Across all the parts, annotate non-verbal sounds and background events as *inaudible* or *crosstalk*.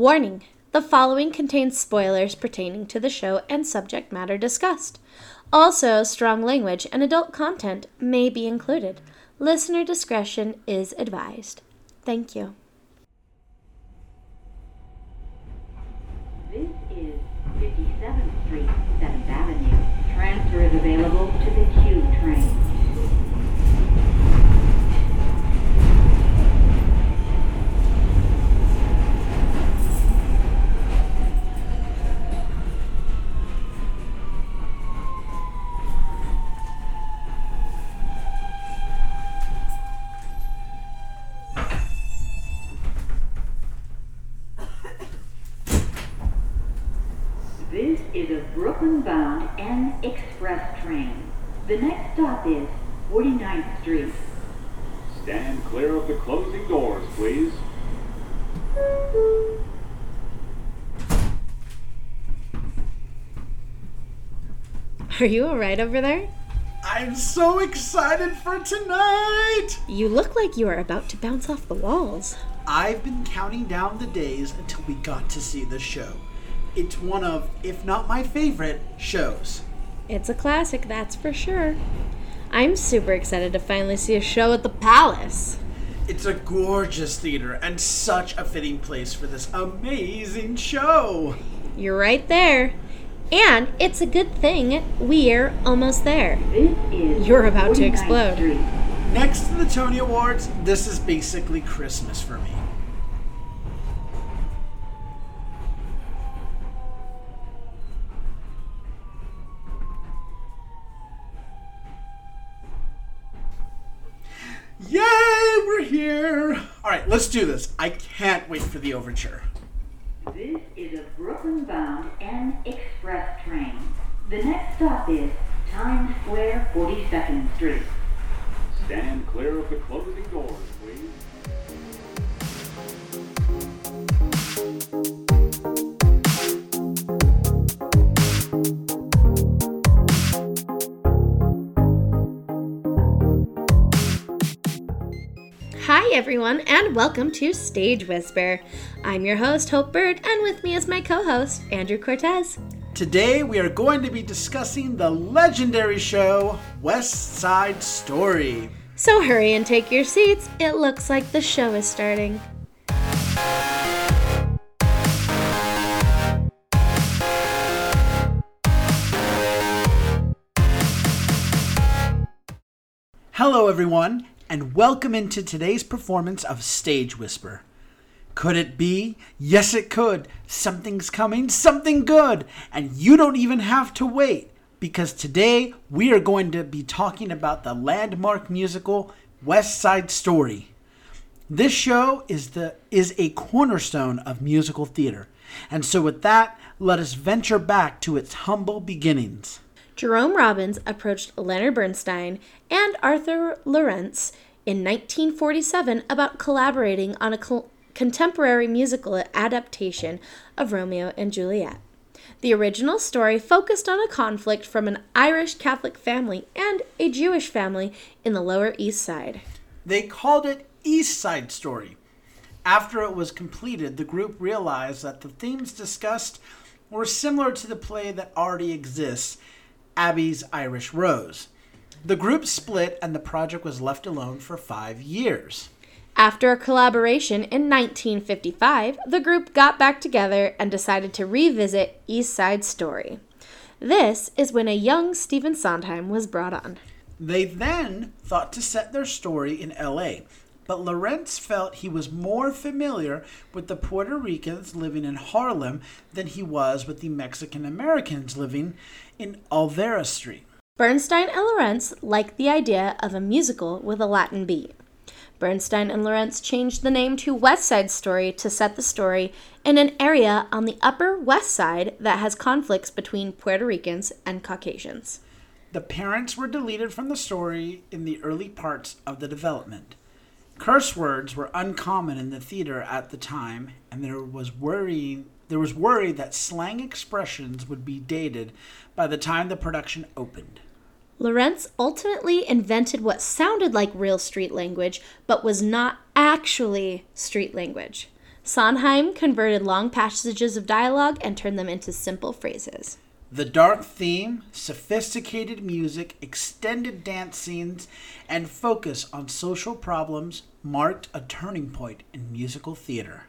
Warning the following contains spoilers pertaining to the show and subject matter discussed. Also, strong language and adult content may be included. Listener discretion is advised. Thank you. This is 57th Street, 7th Avenue. Transfer is available to the Q train. This is a Brooklyn-bound N Express train. The next stop is 49th Street. Stand clear of the closing doors, please. Are you alright over there? I'm so excited for tonight! You look like you are about to bounce off the walls. I've been counting down the days until we got to see the show. It's one of, if not my favorite, shows. It's a classic, that's for sure. I'm super excited to finally see a show at the Palace. It's a gorgeous theater and such a fitting place for this amazing show. You're right there. And it's a good thing we're almost there. You're about to explode. Next to the Tony Awards, this is basically Christmas for me. Yay, we're here! All right, let's do this. I can't wait for the overture. This is a Brooklyn-bound N Express train. Everyone, and welcome to Stage Whisper. I'm your host, Hope Bird, and with me is my co host, Andrew Cortez. Today we are going to be discussing the legendary show West Side Story. So hurry and take your seats. It looks like the show is starting. Hello, everyone, and welcome into today's performance of Stage Whisper. Could it be? Yes, it could. Something's coming, something good, and you don't even have to wait because today we are going to be talking about the landmark musical West Side Story. This show is the is a cornerstone of musical theater. And so with that, let us venture back to its humble beginnings. Jerome Robbins approached Leonard Bernstein and Arthur Laurents in 1947 about collaborating on a contemporary musical adaptation of Romeo and Juliet. The original story focused on a conflict from an Irish Catholic family and a Jewish family in the Lower East Side. They called it East Side Story. After it was completed, the group realized that the themes discussed were similar to the play that already exists, Abie's Irish Rose. The group split and the project was left alone for five years. After a collaboration in 1955, the group got back together and decided to revisit East Side Story. This is when a young Stephen Sondheim was brought on. They then thought to set their story in LA, but Laurents felt he was more familiar with the Puerto Ricans living in Harlem than he was with the Mexican Americans living in Olvera Street. Bernstein and Laurents liked the idea of a musical with a Latin beat. Bernstein and Laurents changed the name to West Side Story to set the story in an area on the Upper West Side that has conflicts between Puerto Ricans and Caucasians. The parents were deleted from the story in the early parts of the development. Curse words were uncommon in the theater at the time, and there was worrying there was worry that slang expressions would be dated by the time the production opened. Laurents ultimately invented what sounded like real street language, but was not actually street language. Sondheim converted long passages of dialogue and turned them into simple phrases. The dark theme, sophisticated music, extended dance scenes, and focus on social problems marked a turning point in musical theater.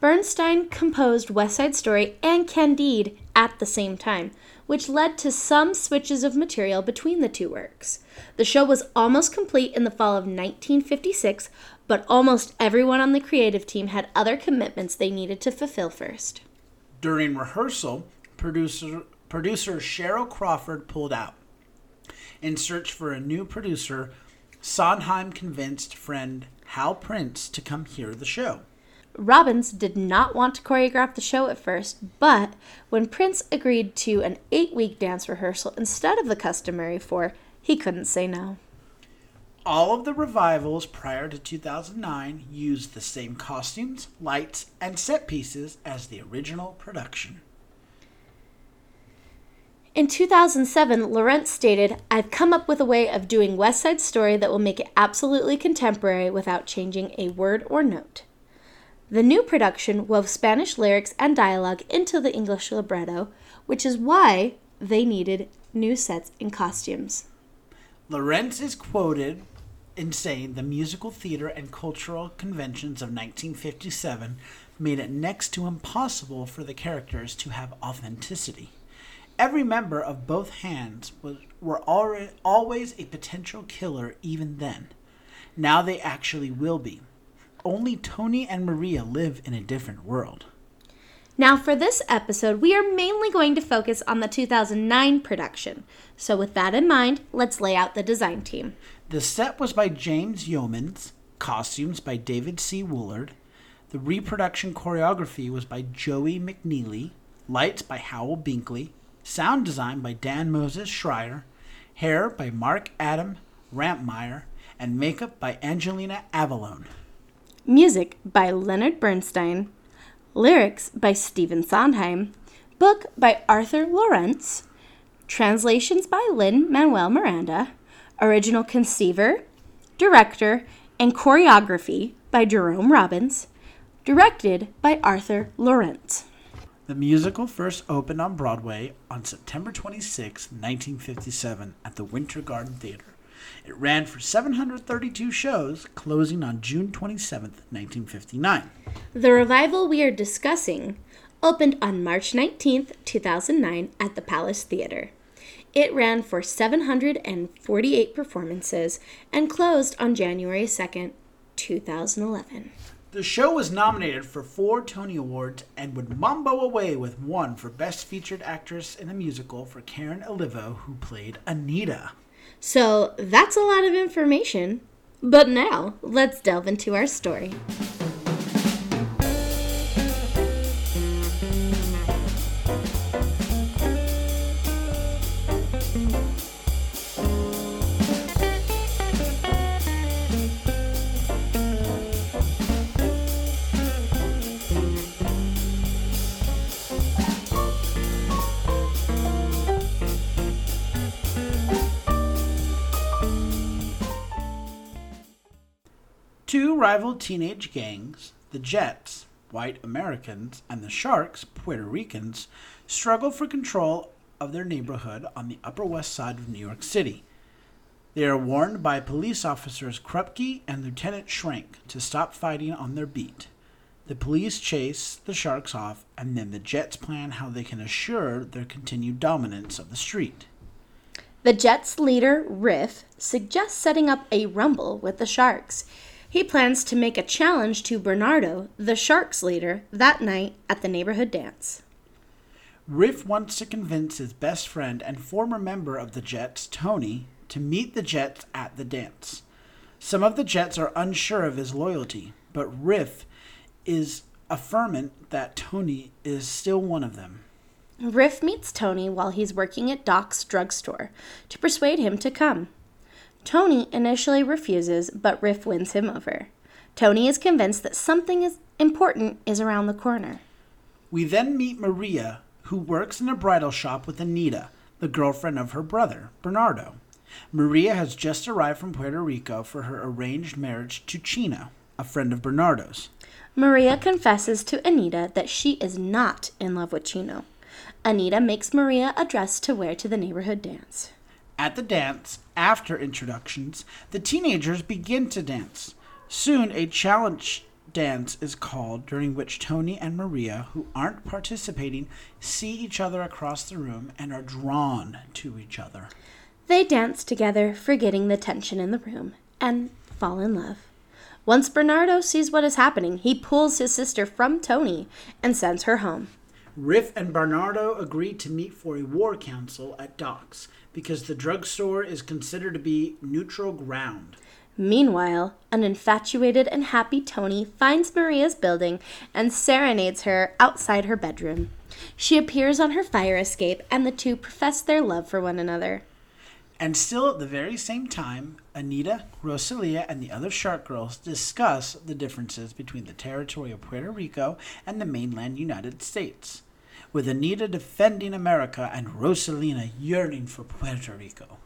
Bernstein composed West Side Story and Candide at the same time, which led to some switches of material between the two works. The show was almost complete in the fall of 1956, but almost everyone on the creative team had other commitments they needed to fulfill first. During rehearsal, producer producer Cheryl Crawford pulled out. In search for a new producer, Sondheim convinced friend Hal Prince to come hear the show. Robbins did not want to choreograph the show at first, but when Prince agreed to an eight week dance rehearsal instead of the customary four, he couldn't say no. All of the revivals prior to 2009 used the same costumes, lights, and set pieces as the original production. In 2007, Laurents stated, I've come up with a way of doing West Side Story that will make it absolutely contemporary without changing a word or note. The new production wove Spanish lyrics and dialogue into the English libretto, which is why they needed new sets and costumes. Laurents is quoted in saying the musical theater and cultural conventions of 1957 made it next to impossible for the characters to have authenticity. Every member of both hands was, were already, always a potential killer even then. Now they actually will be. Only Tony and Maria live in a different world. Now, for this episode, we are mainly going to focus on the 2009 production. So, with that in mind, let's lay out the design team. The set was by James Youmans, costumes by David C. Woolard. The reproduction choreography was by Joey McKneely, lights by Howell Binkley, sound design by Dan Moses Schreier, hair by Mark Adam Rampmeyer, and makeup by Angelina Avallone. Music by Leonard Bernstein. Lyrics by Stephen Sondheim. Book by Arthur Laurents. Translations by Lin-Manuel Miranda. Original conceiver, director, and choreography by Jerome Robbins. Directed by Arthur Laurents. The musical first opened on Broadway on September 26, 1957, at the Winter Garden Theater. It ran for 732 shows, closing on June 27, 1959. The revival we are discussing opened on March 19th, 2009, at the Palace Theater. It ran for 748 performances and closed on January 2nd, 2011. The show was nominated for four Tony Awards and would mambo away with one for Best Featured Actress in a Musical for Karen Olivo, who played Anita. So that's a lot of information. But now, let's delve into our story. Two rival teenage gangs, the Jets, white Americans, and the Sharks, Puerto Ricans, struggle for control of their neighborhood on the Upper West Side of New York City. They are warned by police officers Krupke and Lieutenant Schrank to stop fighting on their beat. The police chase the Sharks off, and then the Jets plan how they can assure their continued dominance of the street. The Jets leader, Riff, suggests setting up a rumble with the Sharks. He plans to make a challenge to Bernardo, the Sharks leader, that night at the neighborhood dance. Riff wants to convince his best friend and former member of the Jets, Tony, to meet the Jets at the dance. Some of the Jets are unsure of his loyalty, but Riff is affirmant that Tony is still one of them. Riff meets Tony while he's working at Doc's drugstore to persuade him to come. Tony initially refuses, but Riff wins him over. Tony is convinced that something is important is around the corner. We then meet Maria, who works in a bridal shop with Anita, the girlfriend of her brother, Bernardo. Maria has just arrived from Puerto Rico for her arranged marriage to Chino, a friend of Bernardo's. Maria confesses to Anita that she is not in love with Chino. Anita makes Maria a dress to wear to the neighborhood dance. At the dance, after introductions, the teenagers begin to dance. Soon, a challenge dance is called, during which Tony and Maria, who aren't participating, see each other across the room and are drawn to each other. They dance together, forgetting the tension in the room, and fall in love. Once Bernardo sees what is happening, he pulls his sister from Tony and sends her home. Riff and Bernardo agree to meet for a war council at Doc's because the drugstore is considered to be neutral ground. Meanwhile, an infatuated and happy Tony finds Maria's building and serenades her outside her bedroom. She appears on her fire escape, and the two profess their love for one another. And still at the very same time, Anita, Rosalia, and the other Shark Girls discuss the differences between the territory of Puerto Rico and the mainland United States, with Anita defending America and Rosalina yearning for Puerto Rico.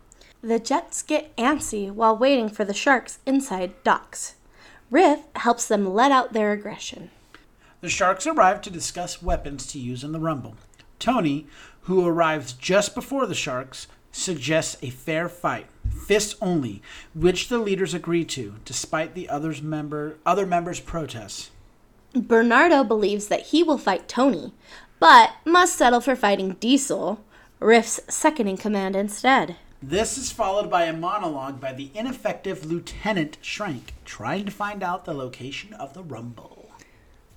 The Jets get antsy while waiting for the sharks inside Doc's. Riff helps them let out their aggression. The Sharks arrive to discuss weapons to use in the Rumble. Tony, who arrives just before the Sharks, suggests a fair fight, fists only, which the leaders agree to, despite the others member, other members' protests. Bernardo believes that he will fight Tony, but must settle for fighting Diesel, Riff's second in command instead. This is followed by a monologue by the ineffective Lieutenant Schrank, trying to find out the location of the Rumble.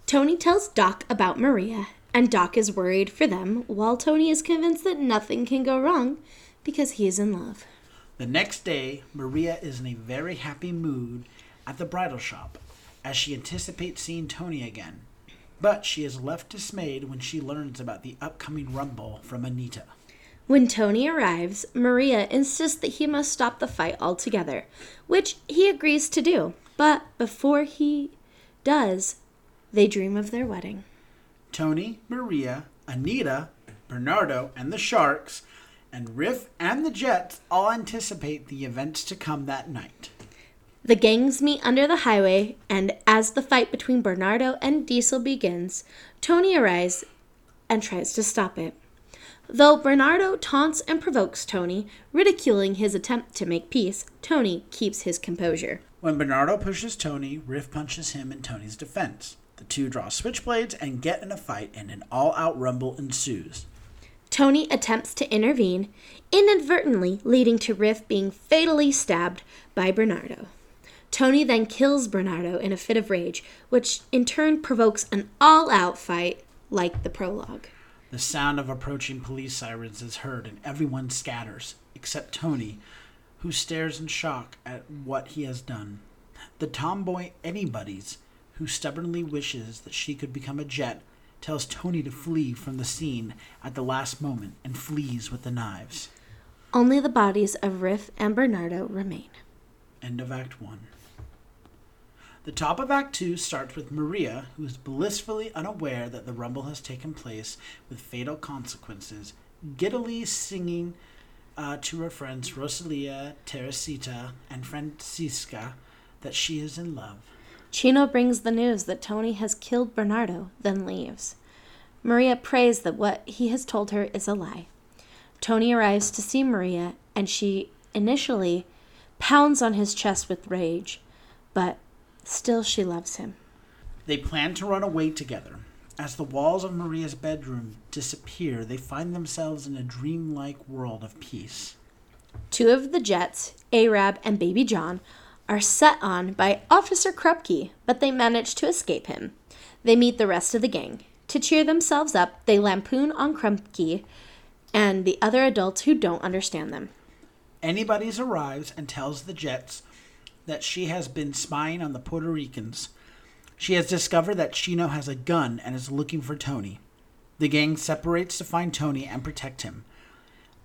Tony tells Doc about Maria, and Doc is worried for them, while Tony is convinced that nothing can go wrong because he is in love. The next day, Maria is in a very happy mood at the bridal shop, as she anticipates seeing Tony again. But she is left dismayed when she learns about the upcoming Rumble from Anita. When Tony arrives, Maria insists that he must stop the fight altogether, which he agrees to do. But before he does, they dream of their wedding. Tony, Maria, Anita, Bernardo, and the Sharks, and Riff and the Jets all anticipate the events to come that night. The gangs meet under the highway, and as the fight between Bernardo and Diesel begins, Tony arrives and tries to stop it. Though Bernardo taunts and provokes Tony, ridiculing his attempt to make peace, Tony keeps his composure. When Bernardo pushes Tony, Riff punches him in Tony's defense. The two draw switchblades and get in a fight, and an all out rumble ensues. Tony attempts to intervene, inadvertently leading to Riff being fatally stabbed by Bernardo. Tony then kills Bernardo in a fit of rage, which in turn provokes an all out fight like the prologue. The sound of approaching police sirens is heard, and everyone scatters, except Tony, who stares in shock at what he has done. The tomboy Anybody's, who stubbornly wishes that she could become a jet, tells Tony to flee from the scene at the last moment and flees with the knives. Only the bodies of Riff and Bernardo remain. End of Act 1. The top of Act 2 starts with Maria, who is blissfully unaware that the rumble has taken place with fatal consequences, giddily singing uh, to her friends Rosalia, Teresita, and Francisca that she is in love. Chino brings the news that Tony has killed Bernardo, then leaves. Maria prays that what he has told her is a lie. Tony arrives to see Maria, and she initially pounds on his chest with rage, but still she loves him. They plan to run away together. As the walls of Maria's bedroom disappear, they find themselves in a dreamlike world of peace. Two of the Jets, Arab and Baby John, are set on by Officer Krupke, but they manage to escape him. They meet the rest of the gang. To cheer themselves up, they lampoon on Krupke and the other adults who don't understand them. Anybody's arrives and tells the Jets that she has been spying on the Puerto Ricans. She has discovered that Chino has a gun and is looking for Tony. The gang separates to find Tony and protect him.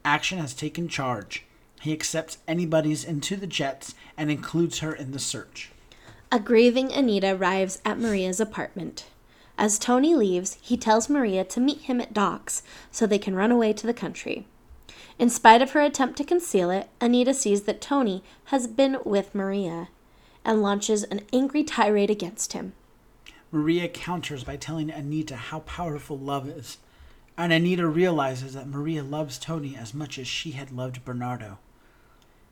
Action has taken charge. He accepts anybody's into the Jets and includes her in the search. A grieving Anita arrives at Maria's apartment. As Tony leaves, he tells Maria to meet him at Doc's so they can run away to the country. In spite of her attempt to conceal it, Anita sees that Tony has been with Maria and launches an angry tirade against him. Maria counters by telling Anita how powerful love is. And Anita realizes that Maria loves Tony as much as she had loved Bernardo.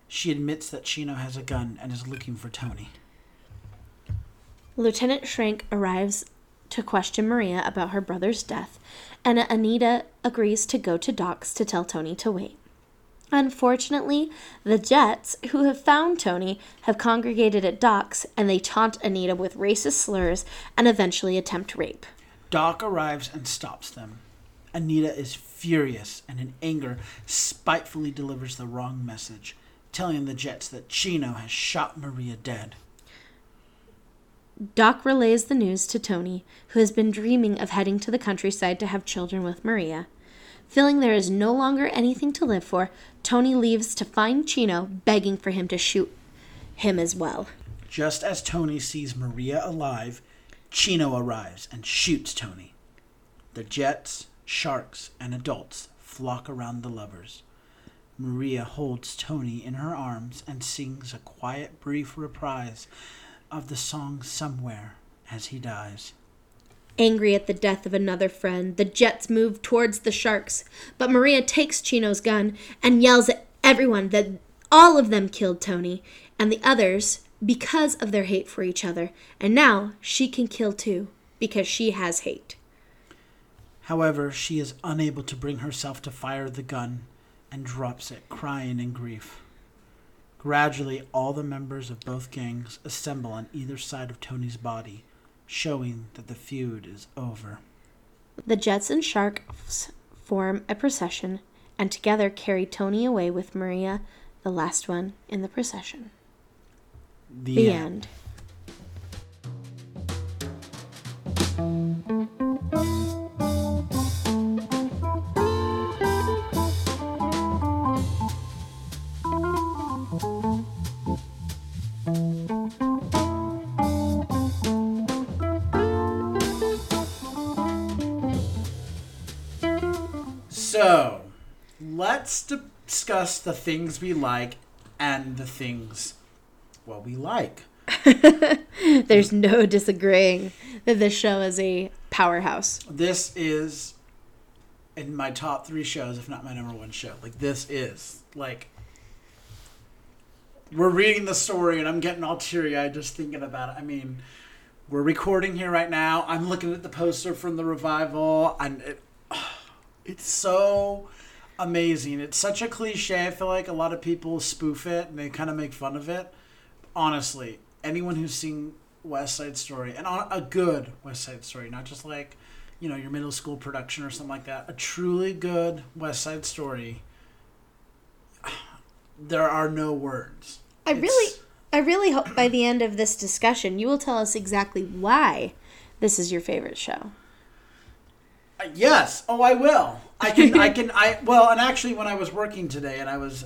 She admits that Chino has a gun and is looking for Tony. Lieutenant Schrank arrives to question Maria about her brother's death, and Anita agrees to go to Doc's to tell Tony to wait. Unfortunately, the Jets, who have found Tony, have congregated at Doc's and they taunt Anita with racist slurs and eventually attempt rape. Doc arrives and stops them. Anita is furious and, in anger, spitefully delivers the wrong message, telling the Jets that Chino has shot Maria dead. Doc relays the news to Tony, who has been dreaming of heading to the countryside to have children with Maria. Feeling there is no longer anything to live for, Tony leaves to find Chino, begging for him to shoot him as well. Just as Tony sees Maria alive, Chino arrives and shoots Tony. The Jets, sharks, and adults flock around the lovers. Maria holds Tony in her arms and sings a quiet, brief reprise of the song Somewhere as he dies. Angry at the death of another friend, the Jets move towards the sharks, but Maria takes Chino's gun and yells at everyone that all of them killed Tony and the others because of their hate for each other, and now she can kill too because she has hate. However, she is unable to bring herself to fire the gun and drops it, crying in grief. Gradually, all the members of both gangs assemble on either side of Tony's body, showing that the feud is over. The Jets and Sharks form a procession and together carry Tony away with Maria, the last one in the procession. The, The end. end. Discuss the things we like and the things, well, we like. *laughs* There's no disagreeing that this show is a powerhouse. This is in my top three shows, if not my number one show. Like, this is, like, we're reading the story and I'm getting all teary eyed just thinking about it. I mean, we're recording here right now. I'm looking at the poster from the revival, and it, *sighs* it's so amazing. It's such a cliche. I feel like a lot of people spoof it and they kind of make fun of it. Honestly, anyone who's seen West Side Story and on- a good West Side Story, not just like you know your middle school production or something like that, a truly good West Side Story. *sighs* There are no words. I It's- really I really hope by the end of this discussion you will tell us exactly why this is your favorite show. Uh, Yes. Oh, I will. I can. I *laughs* can. I well, and actually, when I was working today and I was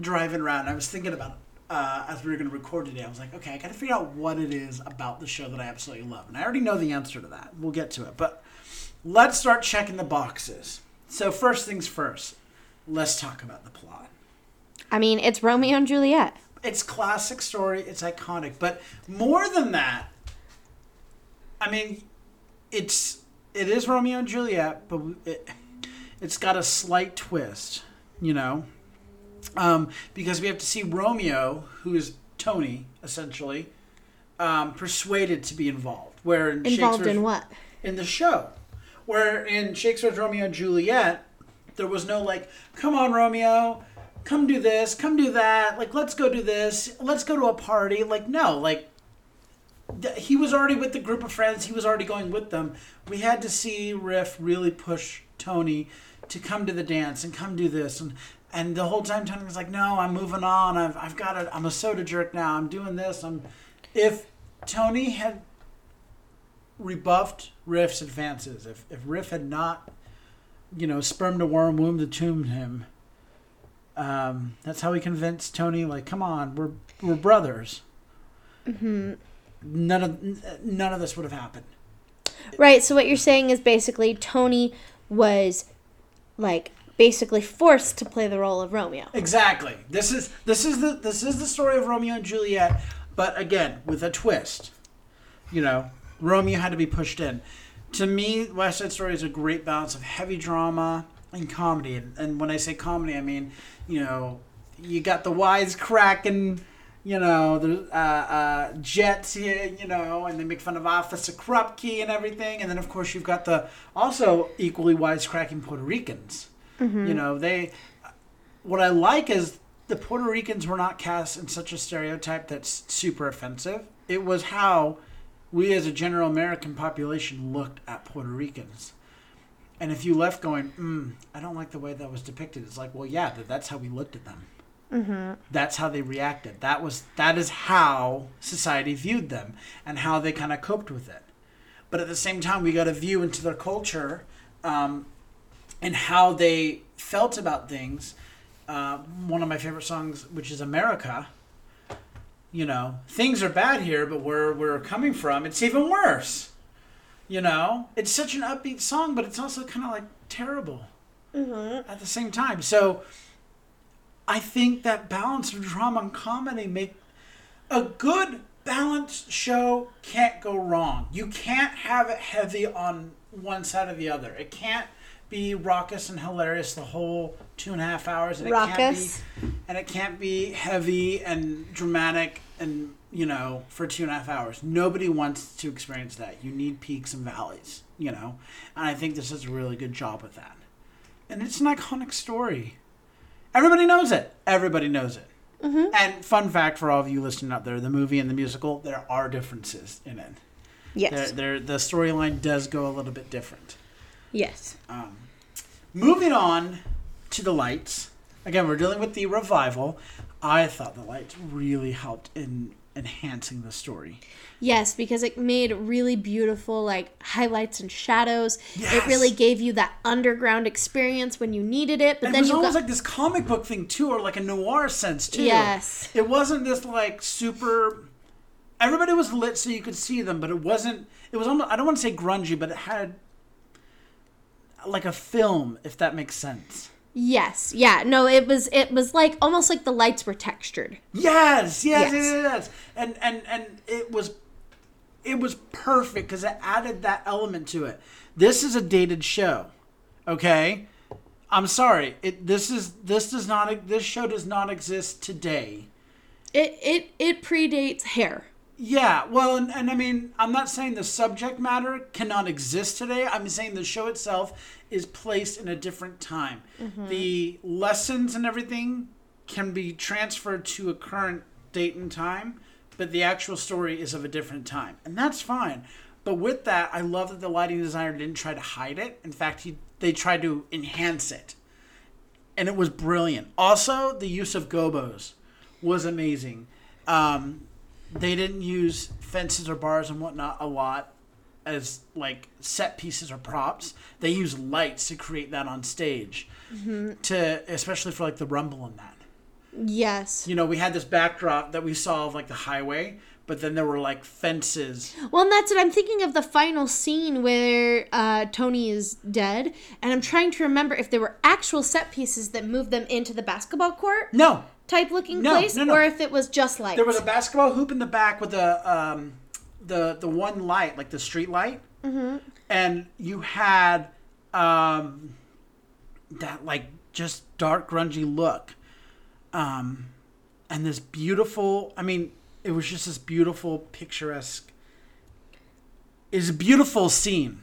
driving around, I was thinking about uh, as we were going to record today. I was like, okay, I got to figure out what it is about the show that I absolutely love, and I already know the answer to that. We'll get to it, but let's start checking the boxes. So first things first, let's talk about the plot. I mean, it's Romeo and Juliet. It's classic story. It's iconic, but more than that, I mean, it's it is Romeo and Juliet, but it, it's got a slight twist, you know, um, because we have to see Romeo, who is Tony essentially, um, persuaded to be involved. Where in Involved in what? in the show. Where in Shakespeare's Romeo and Juliet, there was no like, come on, Romeo, come do this, come do that, like, let's go do this, let's go to a party. Like, no, like, th- he was already with the group of friends, he was already going with them. We had to see Riff really push Tony to come to the dance and come do this. And, and the whole time, Tony was like, no, I'm moving on, I've, I've got it, I'm a soda jerk now, I'm doing this. I'm. If Tony had rebuffed Riff's advances. If if Riff had not, you know, sperm to worm, womb to tomb him, um, that's how he convinced Tony. Like, come on, we're we're brothers. Mm-hmm. None of none of this would have happened. Right, so what you're saying is basically Tony was like basically forced to play the role of Romeo. Exactly. This is this is the this is the story of Romeo and Juliet, but again with a twist. You know, Romeo had to be pushed in. To me, West Side Story is a great balance of heavy drama and comedy. And, and when I say comedy, I mean, you know, you got the wisecracking, you know, the uh, uh, jets here, you know, and they make fun of Officer Krupke and everything. And then, of course, you've got the also equally wisecracking Puerto Ricans. You know, they. What I like is the Puerto Ricans were not cast in such a stereotype that's super offensive. It was how we as a general American population looked at Puerto Ricans. And if you left going, mm, I don't like the way that was depicted, it's like, well, yeah, that's how we looked at them. Mm-hmm. That's how they reacted. That was that is how society viewed them and how they kind of coped with it. But at the same time, we got a view into their culture um, and how they felt about things. Uh, one of my favorite songs, which is America, you know, things are bad here, but where we're coming from, it's even worse. You know, it's such an upbeat song, but it's also kind of like terrible at the same time. So I think that balance of drama and comedy make a good balanced show can't go wrong. You can't have it heavy on one side or the other. It can't be raucous and hilarious the whole two and a half hours, and it can't be and it can't be heavy and dramatic and you know for two and a half hours. Nobody wants to experience that. You need peaks and valleys, you know, and I think this does a really good job with that. And it's an iconic story. Everybody knows it. Everybody knows it. Mm-hmm. And fun fact for all of you listening out there: the movie and the musical, there are differences in it. Yes. There, the storyline does go a little bit different. Yes. Um, moving on to the lights. Again, we're dealing with the revival. I thought the lights really helped in enhancing the story. Yes, because it made really beautiful like highlights and shadows. It really gave you that underground experience when you needed it. But And then it was almost got like this comic book thing too, or like a noir sense too. Yes. It wasn't this like super. Everybody was lit so you could see them, but it wasn't. It was almost. I don't want to say grungy, but it had like a film, if that makes sense. Yes. Yeah. No, it was it was like almost like the lights were textured. Yes, yes, yes, Yes. yes. And and and it was it was perfect because it added that element to it. This is a dated show, okay? I'm sorry. It this is this does not this show does not exist today. It it it predates hair. Yeah, well, and, and I mean, I'm not saying the subject matter cannot exist today. I'm saying the show itself is placed in a different time. The lessons and everything can be transferred to a current date and time, but the actual story is of a different time, and that's fine. But with that, I love that the lighting designer didn't try to hide it. In fact, he they tried to enhance it, and it was brilliant. Also, the use of gobos was amazing. Um, they didn't use fences or bars and whatnot a lot as like set pieces or props. They used lights to create that on stage, to especially for like the rumble and that. Yes. You know, we had this backdrop that we saw of like the highway, but then there were like fences. Well, and that's it. I'm thinking of the final scene where uh, Tony is dead, and I'm trying to remember if there were actual set pieces that moved them into the basketball court No, type looking No, place, no, no. or if it was just lights. there was a basketball hoop in the back with the um, the the one light, like the street light, mm-hmm. and you had um, that like just dark grungy look, um, and this beautiful. I mean, it was just this beautiful picturesque. It's a beautiful scene.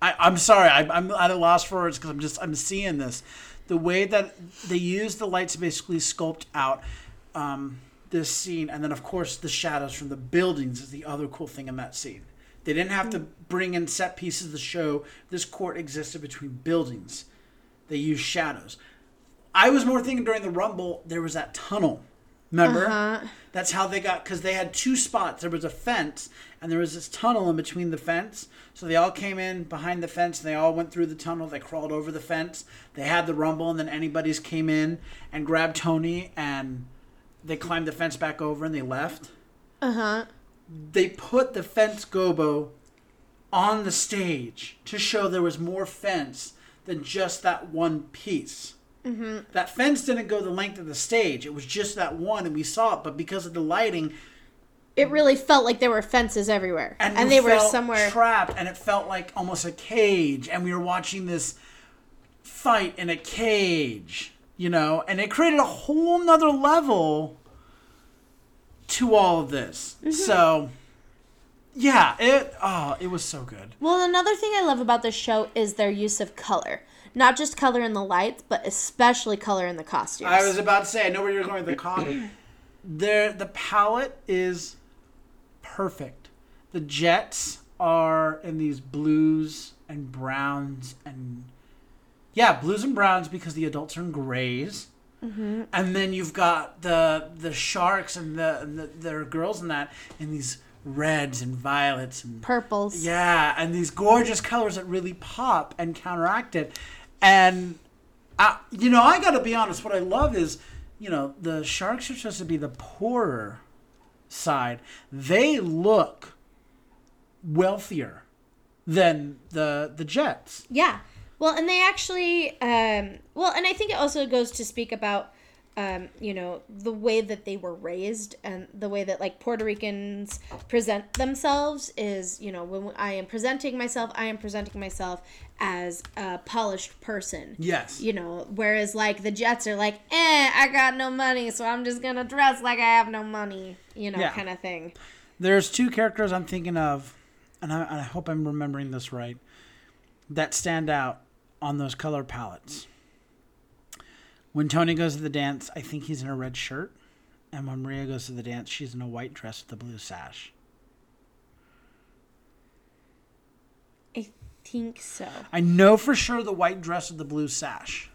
I, I'm sorry, I, I'm at a loss for words because I'm just I'm seeing this, the way that they use the lights to basically sculpt out um, this scene, and then of course the shadows from the buildings is the other cool thing in that scene. They didn't have to bring in set pieces to show this court existed between buildings. They used shadows. I was more thinking during the Rumble there was that tunnel. Remember? That's how they got because they had two spots. There was a fence and there was this tunnel in between the fence. So they all came in behind the fence. And they all went through the tunnel. They crawled over the fence. They had the rumble, and then anybody's came in and grabbed Tony, and they climbed the fence back over and they left. Uh huh. They put the fence gobo on the stage to show there was more fence than just that one piece. That fence didn't go the length of the stage. It was just that one, and we saw it. But because of the lighting, it really felt like there were fences everywhere, and, you they were somewhere. trapped, and it felt like almost a cage, and we were watching this fight in a cage, you know, and it created a whole nother level to all of this. Mm-hmm. So, yeah, it oh, it was so good. Well, another thing I love about this show is their use of color. Not just color in the lights, but especially color in the costumes. I was about to say, I know where you're going with the comic. there, the palette is perfect. The Jets are in these blues and browns and yeah, blues and browns because the adults are in grays. Mm-hmm. And then you've got the the sharks and the, and the their girls in that in these reds and violets and Purples. yeah, and these gorgeous colors that really pop and counteract it. And I, you know, I got to be honest. What I love is, you know, the sharks are supposed to be the poorer side. They look wealthier than the the Jets. Yeah. Well, and they actually, um, well, and I think it also goes to speak about, um, you know, the way that they were raised and the way that like Puerto Ricans present themselves is, you know, when I am presenting myself, I am presenting myself as a polished person. Yes. You know, whereas like the Jets are like, eh, I got no money, so I'm just gonna dress like I have no money, you know, Yeah. kind of thing. There's two characters I'm thinking of, and I, I hope I'm remembering this right, that stand out on those color palettes. When Tony goes to the dance, I think he's in a red shirt. And when Maria goes to the dance, she's in a white dress with a blue sash. I think so. I know for sure the white dress with the blue sash.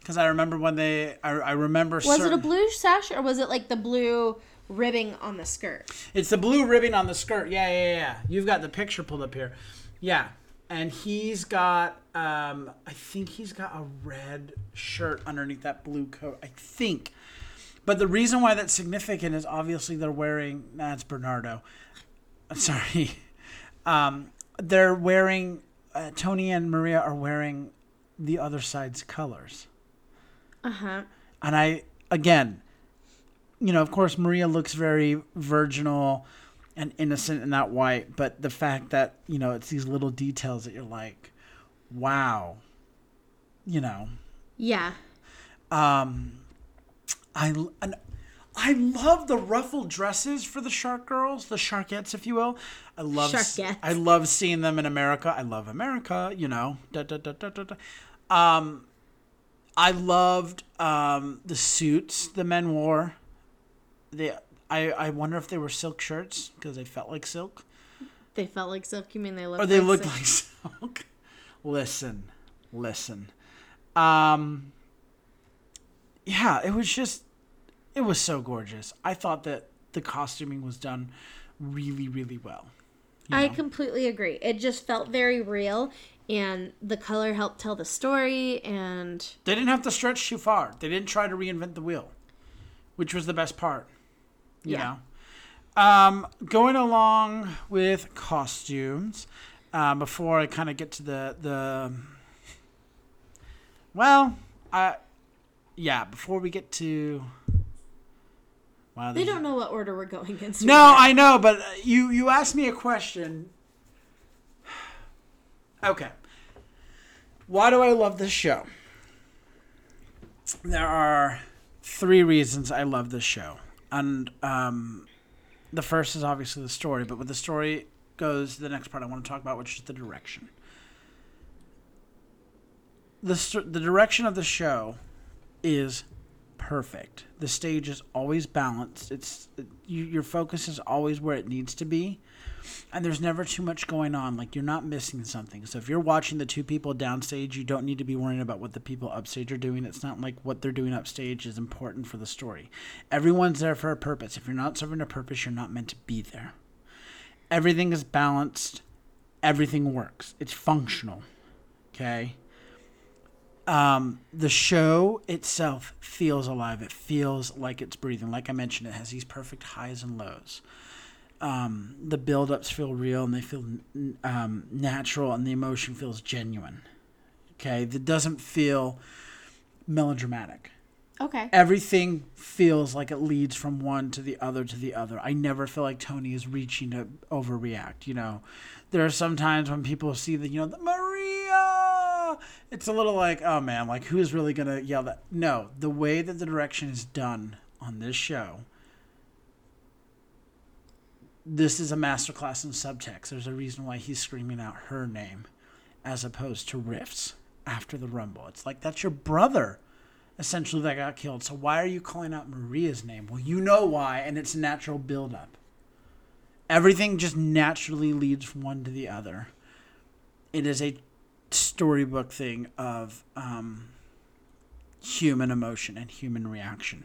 Because I remember when they, I, I remember. Was it a blue sash or was it like the blue ribbing on the skirt? It's the blue ribbon on the skirt. Yeah, yeah, yeah. You've got the picture pulled up here. Yeah. And he's got, um, I think he's got a red shirt underneath that blue coat. I think. But the reason why that's significant is obviously they're wearing, that's Bernardo. I'm Sorry. *laughs* Um, they're wearing, uh, Tony and Maria are wearing the other side's colors. Uh huh. And I, again, you know, of course, Maria looks very virginal and innocent in that white, but the fact that, you know, it's these little details that you're like, wow, you know, Yeah. um, I, and I love the ruffled dresses for the shark girls, the sharkettes, if you will. I love, Sharkettes. I love seeing them in America. I love America, you know. Da, da, da, da, da, da. Um, I loved um, the suits the men wore. They, I, I wonder if they were silk shirts because they felt like silk, They felt like silk. You mean they looked or they like looked silk? like silk. *laughs* listen, listen. Um, yeah, it was just, it was so gorgeous. I thought that the costuming was done really, really well. you I completely agree. It just felt very real, and the color helped tell the story. And They didn't have to stretch too far. They didn't try to reinvent the wheel, which was the best part. You Yeah. know, um, going along with costumes. Uh, before I kind of get to the the, well, I, yeah. Before we get to, wow, they don't know what order we're going in. so No, I know, but uh, you you asked me a question. *sighs* Okay. Why do I love this show? There are three reasons I love this show, and um, the first is obviously the story. But with the story goes the next part I want to talk about, which is the direction. The st- the direction of the show is perfect. The stage is always balanced. It's you, your focus is always where it needs to be, and there's never too much going on. Like you're not missing something. So if you're watching the two people downstage, you don't need to be worrying about what the people upstage are doing. It's not like what they're doing upstage is important for the story. Everyone's there for a purpose. If you're not serving a purpose, you're not meant to be there. Everything is balanced. Everything works. It's functional. Okay um, the show itself feels alive. It feels like it's breathing. Like I mentioned, it has these perfect highs and lows. Um, the build-ups feel real and they feel um, natural, and the emotion feels genuine. Okay, that doesn't feel melodramatic. Okay. everything feels like it leads from one to the other to the other. I never feel like Tony is reaching to overreact. You know, there are some times when people see the you know the Maria. It's a little like oh man, like who's really gonna yell that? No, the way that the direction is done on this show. This is a masterclass in subtext. There's a reason why he's screaming out her name, as opposed to riffs after the rumble. It's like that's your brother essentially that got killed. So why are you calling out Maria's name? Well, you know why, and it's a natural buildup. Everything just naturally leads from one to the other. It is a storybook thing of um, human emotion and human reaction.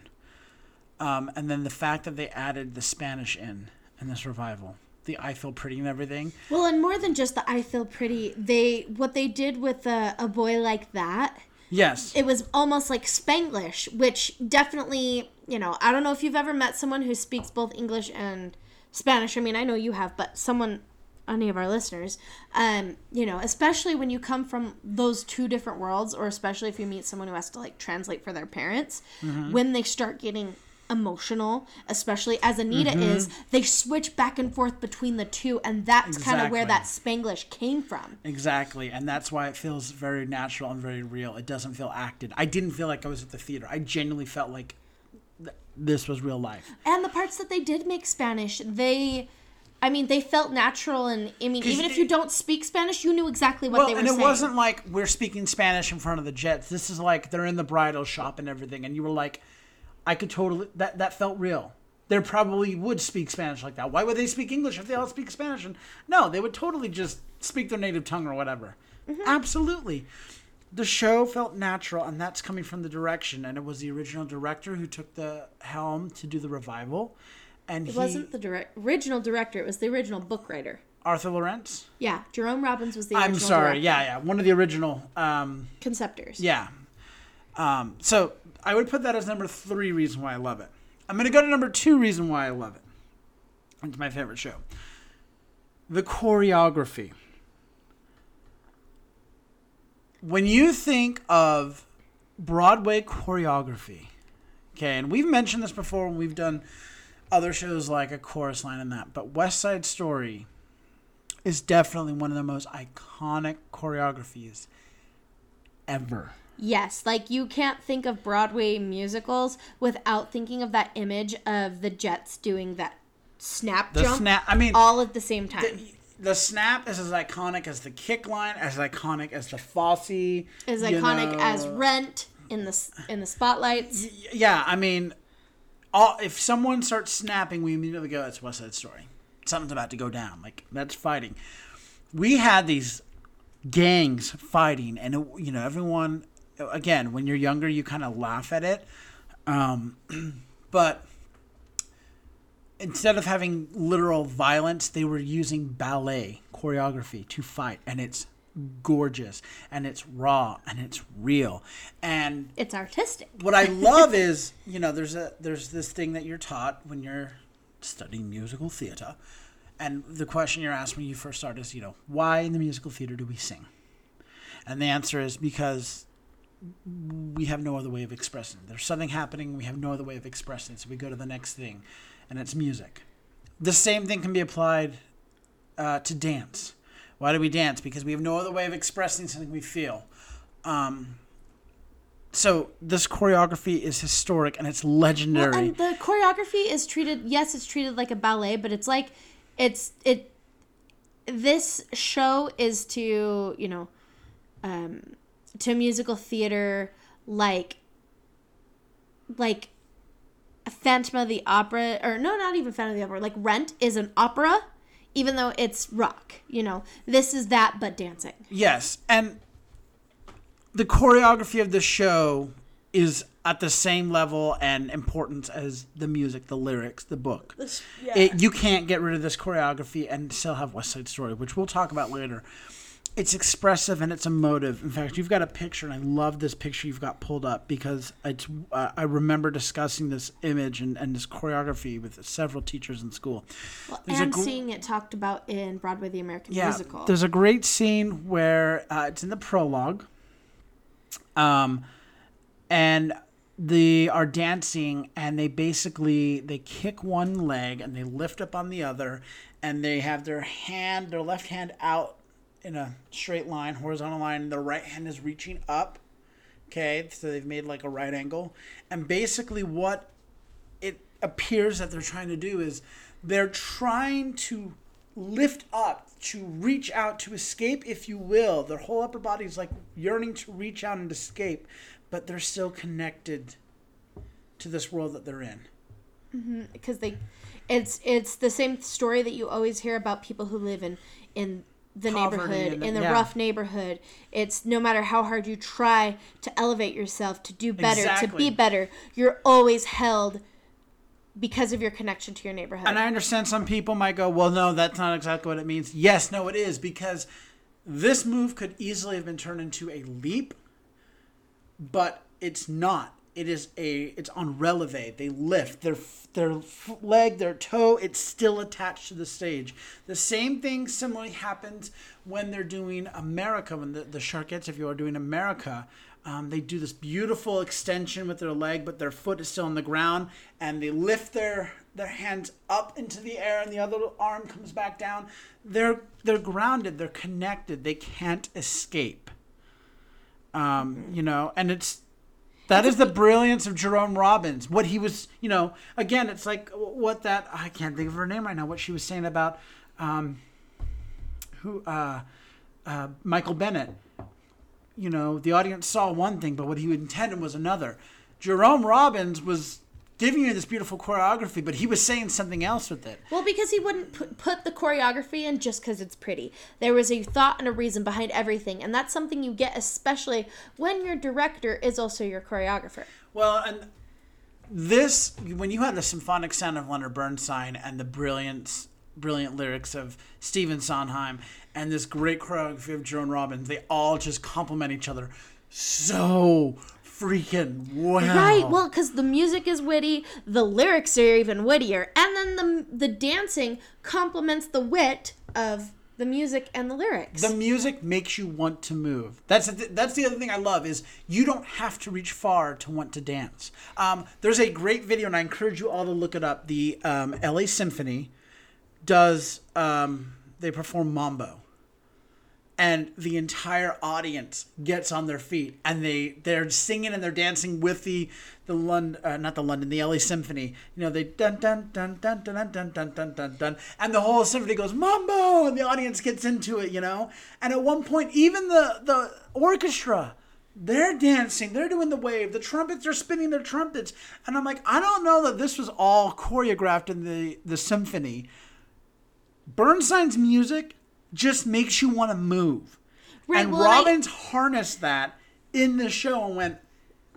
Um, and then the fact that they added the Spanish in in this revival, the I feel pretty and everything. Well, and more than just the I feel pretty, they what they did with a, a boy like that, Yes. it was almost like Spanglish, which definitely, you know, I don't know if you've ever met someone who speaks both English and Spanish. I mean, I know you have, but someone, any of our listeners, um, you know, especially when you come from those two different worlds, or especially if you meet someone who has to like translate for their parents, when they start getting emotional, especially as Anita is, they switch back and forth between the two, and that's kind of where that Spanglish came from. Exactly, and that's why it feels very natural and very real. It doesn't feel acted. I didn't feel like I was at the theater. I genuinely felt like th- this was real life. And the parts that they did make Spanish, they, I mean, they felt natural. And I mean, even if you don't speak Spanish, you knew exactly what well, they were saying. and it wasn't like we're speaking Spanish in front of the Jets. This is like they're in the bridal shop and everything, and you were like, I could totally that that felt real. They probably would speak Spanish like that. Why would they speak English if they all speak Spanish? And no, they would totally just speak their native tongue or whatever. Mm-hmm. Absolutely. The show felt natural, and that's coming from the direction. And it was the original director who took the helm to do the revival. And It he, wasn't the direct, original director. It was the original book writer. Arthur Laurents. Yeah, Jerome Robbins was the original I'm sorry. director. Yeah, yeah. One of the original. Um, Conceptors. Yeah. Um, so I would put that as number three reason why I love it. I'm going to go to number two reason why I love it. It's my favorite show. The choreography. When you think of Broadway choreography, okay, and we've mentioned this before when we've done other shows like A Chorus Line and that, but West Side Story is definitely one of the most iconic choreographies ever. Yes, like you can't think of Broadway musicals without thinking of that image of the Jets doing that snap The jump snap. I mean, all at the same time. the, the snap is as iconic as the kick line, as iconic as the Fosse. As iconic know. as Rent in the in the spotlights. Yeah, I mean, all, if someone starts snapping, we immediately go, "It's West Side Story." Something's about to go down. Like that's fighting. We had these gangs fighting, and it, you know, everyone. Again, when you're younger, you kind of laugh at it, um, *clears throat* but instead of having literal violence, they were using ballet choreography to fight, and it's gorgeous, and it's raw, and it's real, and It's artistic. what I love *laughs* is, you know, there's a there's this thing that you're taught when you're studying musical theater, and the question you're asked when you first start is, you know, why in the musical theater do we sing? And the answer is because we have no other way of expressing. There's something happening, we have no other way of expressing it, so we go to the next thing, and it's music. The same thing can be applied uh, to dance. Why do we dance? Because we have no other way of expressing something we feel. Um, so this choreography is historic and it's legendary. Well, and the choreography is treated. Yes, it's treated like a ballet, but it's like it's it. This show is to you know, um, to a musical theater like. Like, a Phantom of the Opera, or no, not even Phantom of the Opera. Like Rent is an opera, even though it's rock. You know, this is that, but dancing. yes, and the choreography of the show is at the same level and importance as the music, the lyrics, the book. It, you can't get rid of this choreography and still have West Side Story, which we'll talk about later. It's expressive and it's emotive. In fact, you've got a picture, and I love this picture you've got pulled up because it's. Uh, I remember discussing this image and, and this choreography with several teachers in school. Well, There's and gr- seeing it talked about in Broadway the American yeah, Musical. There's a great scene where uh, it's in the prologue. Um, and they are dancing and they basically they kick one leg and they lift up on the other and they have their hand their left hand out in a straight line horizontal line their right hand is reaching up okay? So they've made like a right angle. And basically what it appears that they're trying to do is they're trying to lift up to reach out to escape if you will. Their whole upper body is like yearning to reach out and escape but they're still connected to this world that they're in. Mm-hmm. Because they it's it's the same story that you always hear about people who live in in the Poverty neighborhood in the yeah. rough neighborhood it's no matter how hard you try to elevate yourself to do better to be better you're always held because of your connection to your neighborhood And I understand some people might go, well, no, that's not exactly what it means. Yes, no, it is because this move could easily have been turned into a leap, but it's not. It is a. It's on releve. They lift their their leg, their toe. It's still attached to the stage. The same thing similarly happens when they're doing America. When the the Sharkettes, if you are doing America, um, they do this beautiful extension with their leg, but their foot is still on the ground, and they lift their their hands up into the air, and the other arm comes back down. They're they're grounded. They're connected. They can't escape. Um, you know, and it's that is the brilliance of Jerome Robbins. What he was, you know, again, it's like what that I can't think of her name right now. What she was saying about um, who uh, uh, Michael Bennett. You know, the audience saw one thing, but what he intended was another. Jerome Robbins was giving you this beautiful choreography, but he was saying something else with it. Well, because he wouldn't put, put the choreography in just because it's pretty. There was a thought and a reason behind everything, and that's something you get especially when your director is also your choreographer. Well, and this when you had the symphonic sound of Leonard Bernstein and the brilliance brilliant lyrics of Stephen Sondheim and this great choreography of Jerome Robbins, they all just complement each other so freaking well. Right. Well, because the music is witty, the lyrics are even wittier, and then the the dancing complements the wit of the music and the lyrics. the music makes you want to move. That's the, that's the other thing I love is you don't have to reach far to want to dance. Um, there's a great video, and I encourage you all to look it up. The um, LA Symphony does um, they perform mambo, and the entire audience gets on their feet and they they're singing and they're dancing with the the London uh, not the London the LA Symphony. You know they dun dun dun dun dun dun dun dun dun dun dun and the whole symphony goes mambo and the audience gets into it. You know, and at one point even the the orchestra. They're dancing. They're doing the wave. The trumpets are spinning their trumpets, and I'm like, I don't know that this was all choreographed in the the symphony. Bernstein's music just makes you want to move. Right, and well, and I- Robbins harnessed that in the show and went,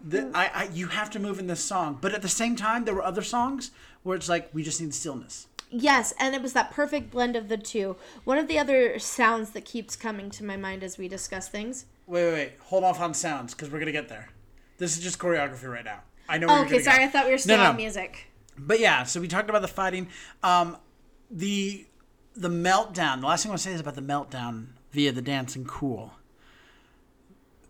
the, I, I, you have to move in this song. But at the same time, there were other songs where it's like, we just need stillness. Yes, and it was that perfect blend of the two. One of the other sounds that keeps coming to my mind as we discuss things. Wait, wait, wait. Hold off on sounds because we're going to get there. This is just choreography right now. I know you're okay, sorry, go. I thought we were still No, no. on music. But yeah, so we talked about the fighting. Um, the the meltdown. The last thing I want to say is about the meltdown via the dancing cool.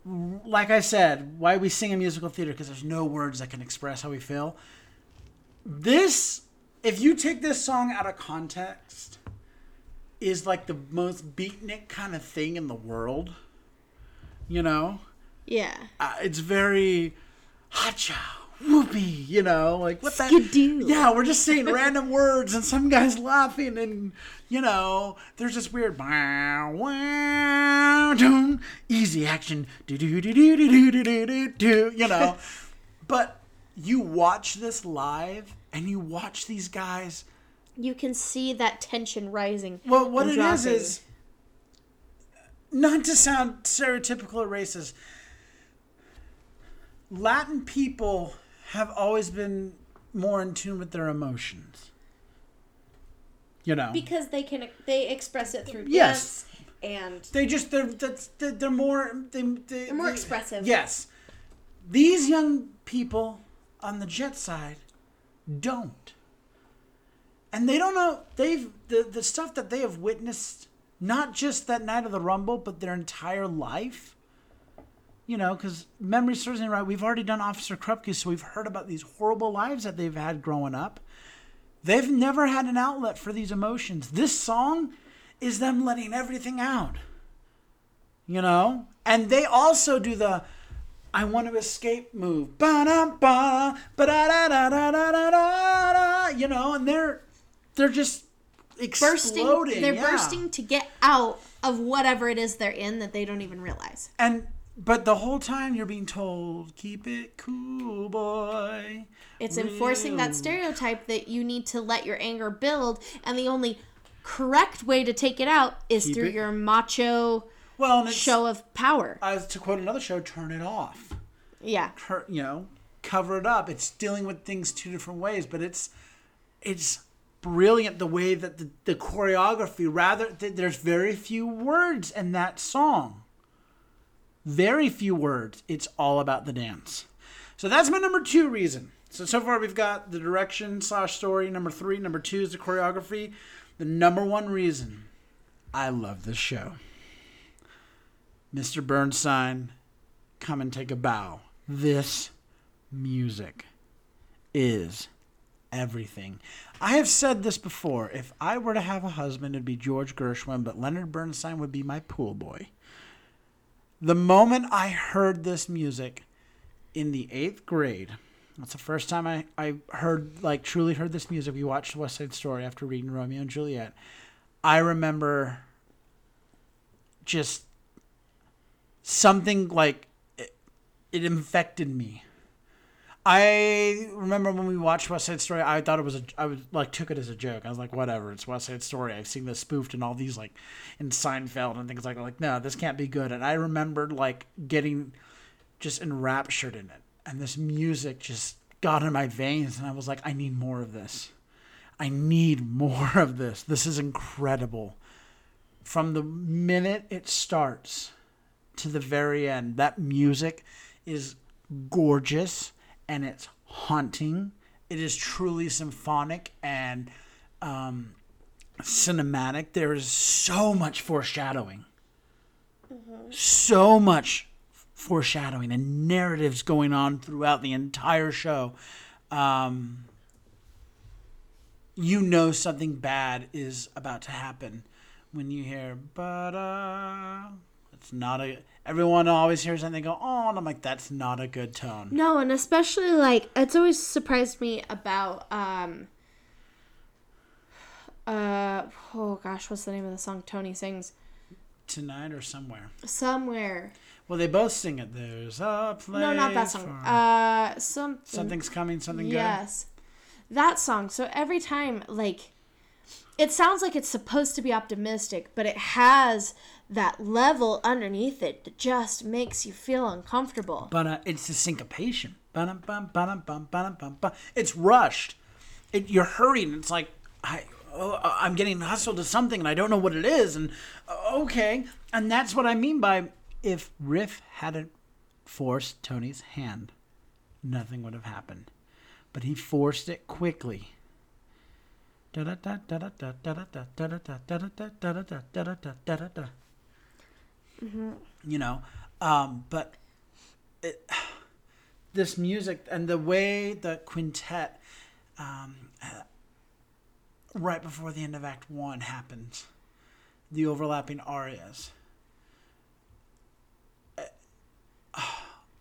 Like I said, why we sing in musical theater because there's no words that can express how we feel. This, if you take this song out of context, is like the most beatnik kind of thing in the world. You know, Yeah. uh, it's very hacha whoopee you know like what that Skidoo. yeah we're just saying random *laughs* words and some guys laughing and you know there's this weird wow, wow, easy action do do do do do do do do do you know *laughs* but you watch this live and you watch these guys You can see that tension rising. well, what it is dropping. is not to sound stereotypical or racist. Latin people have always been more in tune with their emotions. You know, because they can they express it through Yes. and they just they're that's they're, more they, they, They're more expressive. Yes, these young people on the jet side don't, and they don't know they've the the stuff that they have witnessed not just that night of the rumble, but their entire life. You know, because memory serves me right. We've already done Officer Krupke, so we've heard about these horrible lives that they've had growing up. They've never had an outlet for these emotions. This song is them letting everything out. You know? And they also do the I want to escape move. Ba-da-ba, ba-da-da-da-da-da-da-da, You know, and they're they're just bursting exploding. they're yeah. bursting to get out of whatever it is they're in that they don't even realize And but the whole time you're being told, keep it cool, boy. it's enforcing that stereotype that you need to let your anger build and the only correct way to take it out is Keep through it- your macho Well, show of power as to quote another show, turn it off. yeah Tur- you know, cover it up. It's dealing with things two different ways, but it's it's brilliant the way that the, the choreography. Rather, th- there's very few words in that song. Very few words. It's all about the dance. So that's my number two reason. So so far we've got the direction slash story. Number three. Number two is the choreography. The number one reason I love this show. Mr. Bernstein, come and take a bow. This music is everything. I have said this before. If I were to have a husband, it'd be George Gershwin, but Leonard Bernstein would be my pool boy. The moment I heard this music in the eighth grade, that's the first time I, I heard, like, truly heard this music. We watched West Side Story after reading Romeo and Juliet. I remember just something like it, it infected me. I remember when we watched West Side Story, I thought it was a, I was like took it as a joke. I was like, whatever, it's West Side Story. I've seen this spoofed in all these like in Seinfeld and things like that. like no, this can't be good. And I remembered like getting just enraptured in it, and this music just got in my veins, and I was like, I need more of this. I need more of this. This is incredible. From the minute it starts to the very end, that music is gorgeous and it's haunting. It is truly symphonic and um, cinematic. There is so much foreshadowing. So much foreshadowing and narratives going on throughout the entire show. Um, you know something bad is about to happen when you hear but it's not a everyone always hears and they go oh and i'm like that's not a good tone No, and especially like it's always surprised me about um uh oh gosh, what's the name of the song Tony sings? tonight or somewhere Somewhere. well they both sing it there's a place No, not that song. for- Uh some something's coming something good Yes. That song. So every time like it sounds like it's supposed to be optimistic, but it has that level underneath it that just makes you feel uncomfortable. but uh, it's the syncopation. It's rushed. It, you're hurrying it's like I, oh, i'm getting hustled to something and i don't know what it is and uh, okay. And that's what i mean by if riff hadn't forced tony's hand nothing would have happened. But he forced it quickly you know um, but it, this music and the way the quintet um, right before the end of act one happens the overlapping arias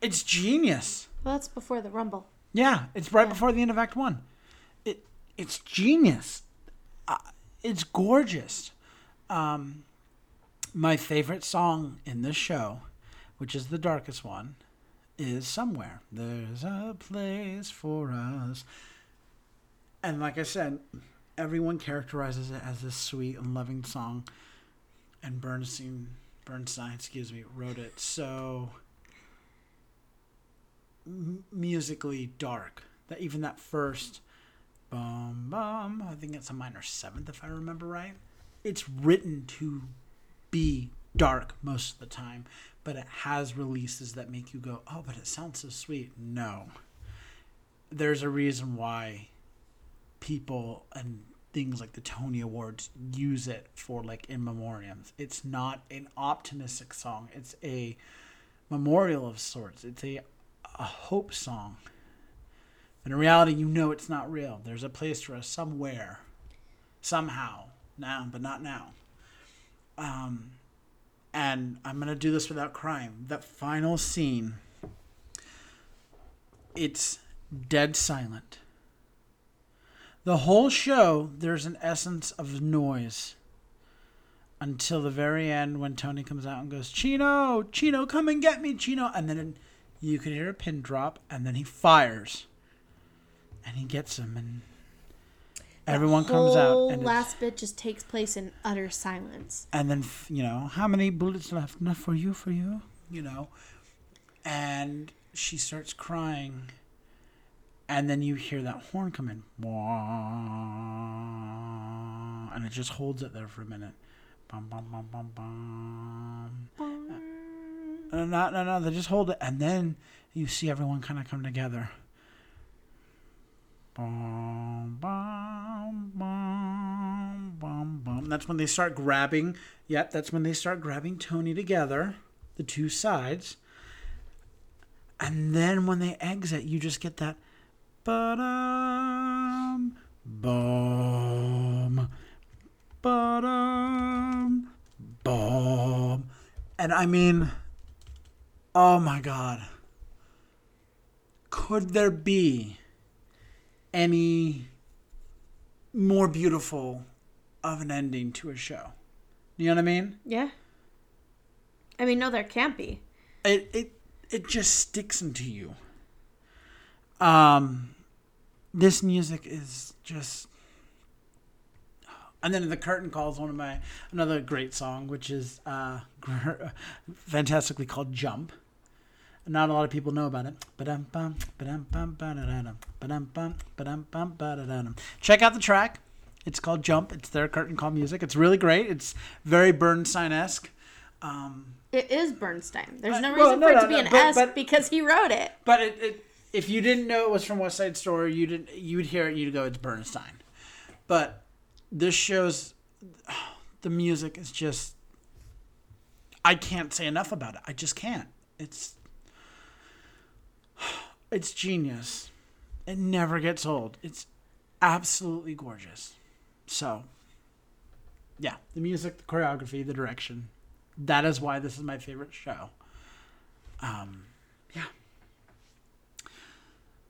it's genius Well, that's before the rumble. yeah, it's right Yeah. before the end of Act One. It it's genius. Uh, it's gorgeous. Um, my favorite song in this show, which is the darkest one, is "Somewhere." There's a place for us. And like I said, everyone characterizes it as this sweet and loving song. And Bernstein, Bernstein, excuse me, wrote it so m- musically dark that even that first bum bum i think it's a minor seventh if i remember right it's written to be dark most of the time but it has releases that make you go oh but it sounds so sweet no there's a reason why people and things like the tony awards use it for like in memoriams it's not an optimistic song it's a memorial of sorts. It's a a hope song. And in reality, you know it's not real. There's a place for us somewhere, somehow, now, but not now. Um, and I'm gonna do this without crying. That final scene, it's dead silent. The whole show, there's an essence of noise until the very end when Tony comes out and goes, Chino, Chino, come and get me, Chino. And then you can hear a pin drop, and then he fires. And he gets him, and everyone comes out. whole And, last bit just takes place in utter silence. and then, you know, how many bullets left? Enough for you, for you, you know. And she starts crying. And then you hear that horn come in. And it just holds it there for a minute. Bum, bum, bum, bum, bum. No, no, no, no. They just hold it, and then you see everyone kind of come together. That's when they start grabbing. Yep, that's when they start grabbing Tony together, the two sides. And then when they exit, you just get that bum, ba-dum, bum. And I mean, Oh my god. Could there be any more beautiful of an ending to a show? You know what I mean? Yeah. I mean, no, there can't be. It it it just sticks into you. Um this music is just and then the curtain calls one of my another great song which is uh *laughs* fantastically called jump not a lot of people know about it. Check out the track. It's called Jump. It's their curtain call music. It's really great. It's very Bernstein esque. Um, It is Bernstein. There's no reason well, no, for it no, to be no, an but- because he wrote it. but it, it, if you didn't know it was from West Side Story, you didn't. You would hear it. You'd go, "It's Bernstein." But this shows the music is just. I can't say enough about it. I just can't. It's. *sighs* It's genius. It never gets old. It's absolutely gorgeous. So. Yeah, the music, the choreography, the direction. That is why this is my favorite show. Um, yeah.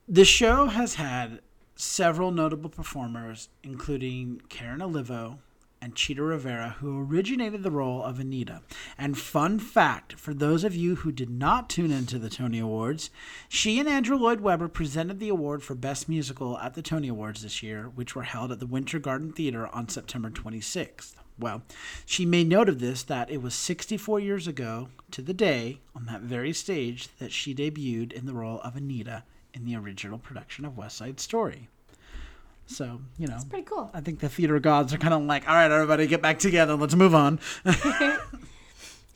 The show has had several notable performers, including Karen Olivo and Chita Rivera, who originated the role of Anita. And fun fact for those of you who did not tune into the Tony Awards, she and Andrew Lloyd Webber presented the award for Best Musical at the Tony Awards this year, which were held at the Winter Garden Theater on September 26th. Well, she made note of this that it was 64 years ago to the day on that very stage that she debuted in the role of Anita in the original production of West Side Story. So, you know, Pretty cool. I think the theater gods are kind of like, all right, everybody, get back together. Let's move on. *laughs*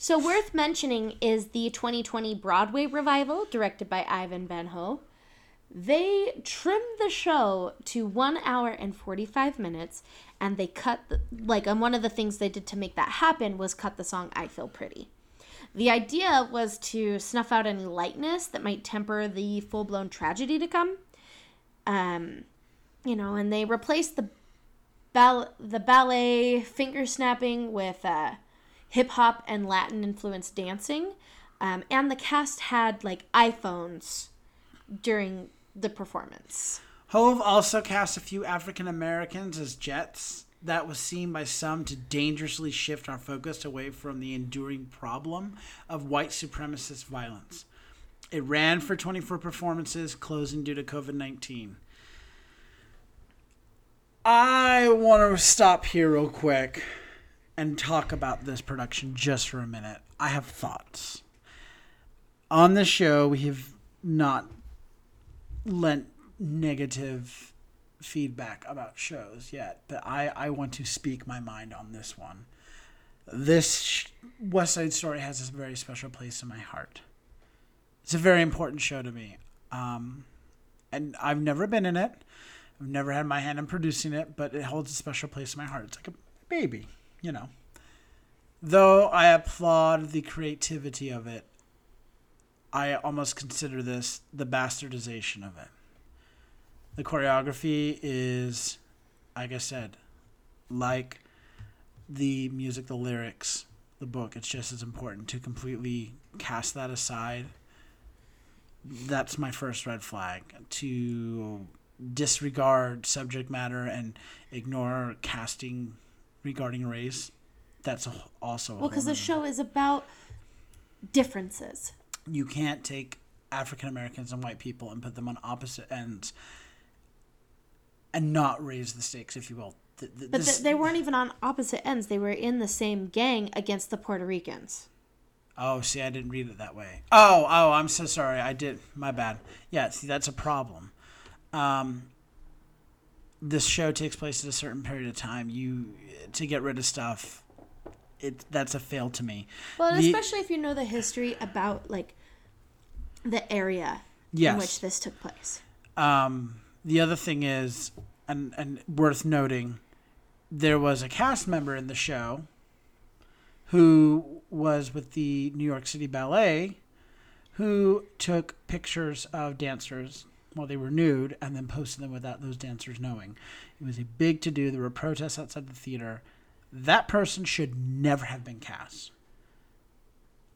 So worth mentioning is the 2020 Broadway revival directed by Ivo van Hove. They trimmed the show to one hour and 45 minutes, and they cut, the, like, and one of the things they did to make that happen was cut the song I Feel Pretty. The idea was to snuff out any lightness that might temper the full blown tragedy to come. Um, you know, and they replaced the ball- the ballet finger snapping with uh, hip hop and Latin influenced dancing. Um, and the cast had like iPhones during the performance. Hove also cast a few African Americans as Jets. That was seen by some to dangerously shift our focus away from the enduring problem of white supremacist violence. It ran for 24 performances, closing due to COVID 19. I want to stop here real quick and talk about this production just for a minute. I have thoughts. On this show, we have not lent negative feedback about shows yet, but I, I want to speak my mind on this one. This West Side Story has a very special place in my heart. It's a very important show to me. Um, and I've never been in it. I've never had my hand in producing it, but it holds a special place in my heart. It's like a baby, you know. Though I applaud the creativity of it, I almost consider this the bastardization of it. The choreography is, like I said, like the music, the lyrics, the book. It's just as important to completely cast that aside. That's my first red flag. To disregard subject matter and ignore casting regarding race. That's also Well, because the show is about differences. you can't take African Americans and white people and put them on opposite ends and not raise the stakes, if you will. Th- th- But this- th- they weren't even on opposite ends. They were in the same gang against the Puerto Ricans. oh, see, I didn't read it that way. Oh, oh, I'm so sorry. I did. My bad. Yeah, see, that's a problem. Um, this show takes place at a certain period of time. You to get rid of stuff. It that's a fail to me. Well, The- especially if you know the history about like the area in which this took place. Um, the other thing is, and, and worth noting, there was a cast member in the show who was with the New York City Ballet who took pictures of dancers while they were nude and then posted them without those dancers knowing. It was a big to do. There were protests outside the theater. That person should never have been cast.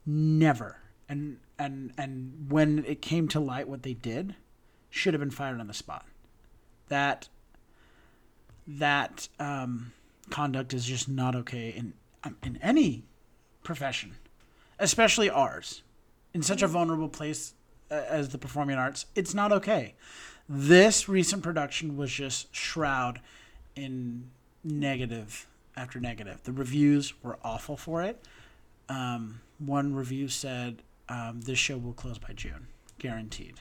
Never. And and and when it came to light what they did, should have been fired on the spot. That that um, conduct is just not okay in um, in any profession, especially ours. In such a vulnerable place as the performing arts, it's not okay. This recent production was just shroud in negative after negative. The reviews were awful for it. Um, one review said um, this show will close by June, guaranteed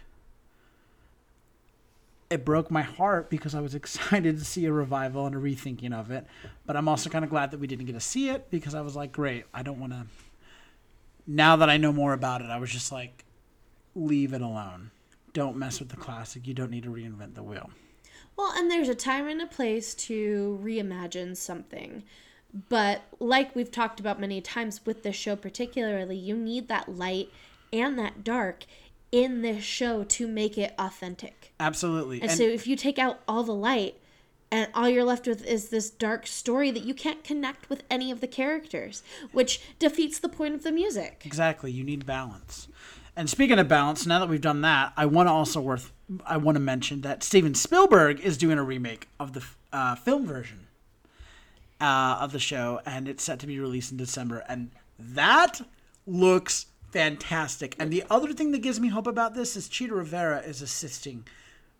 it broke my heart because I was *laughs* excited to see a revival and a rethinking of it. But I'm also kind of glad that we didn't get to see it because I was like, great, I don't want to. Now that I know more about it, I was just like, leave it alone. Don't mess with the classic. You don't need to reinvent the wheel. Well, and there's a time and a place to reimagine something. But like we've talked about many times with this show, particularly, you need that light and that dark in this show to make it authentic. Absolutely. And, And, so if you take out all the light and all you're left with is this dark story that you can't connect with any of the characters, which defeats the point of the music. exactly, you need balance. And speaking of balance, now that we've done that, I want to also worth I want to mention that Steven Spielberg is doing a remake of the uh, film version uh, of the show, and it's set to be released in December. And that looks fantastic. And the other thing that gives me hope about this is Chita Rivera is assisting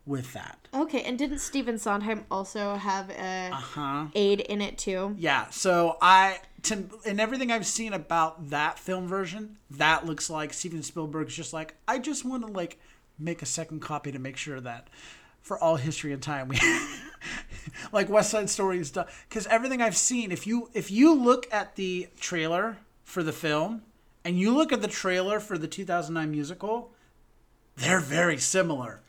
with that. Okay, and didn't Stephen Sondheim also have a Huh? aid in it too? Yeah. So I, to, in everything I've seen about that film version, that looks like Steven Spielberg's just like I just want to like make a second copy to make sure that for all history and time we *laughs* like West Side Story is done. Because everything I've seen if you if you look at the trailer for the film and you look at the trailer for the 2009 musical they're very similar.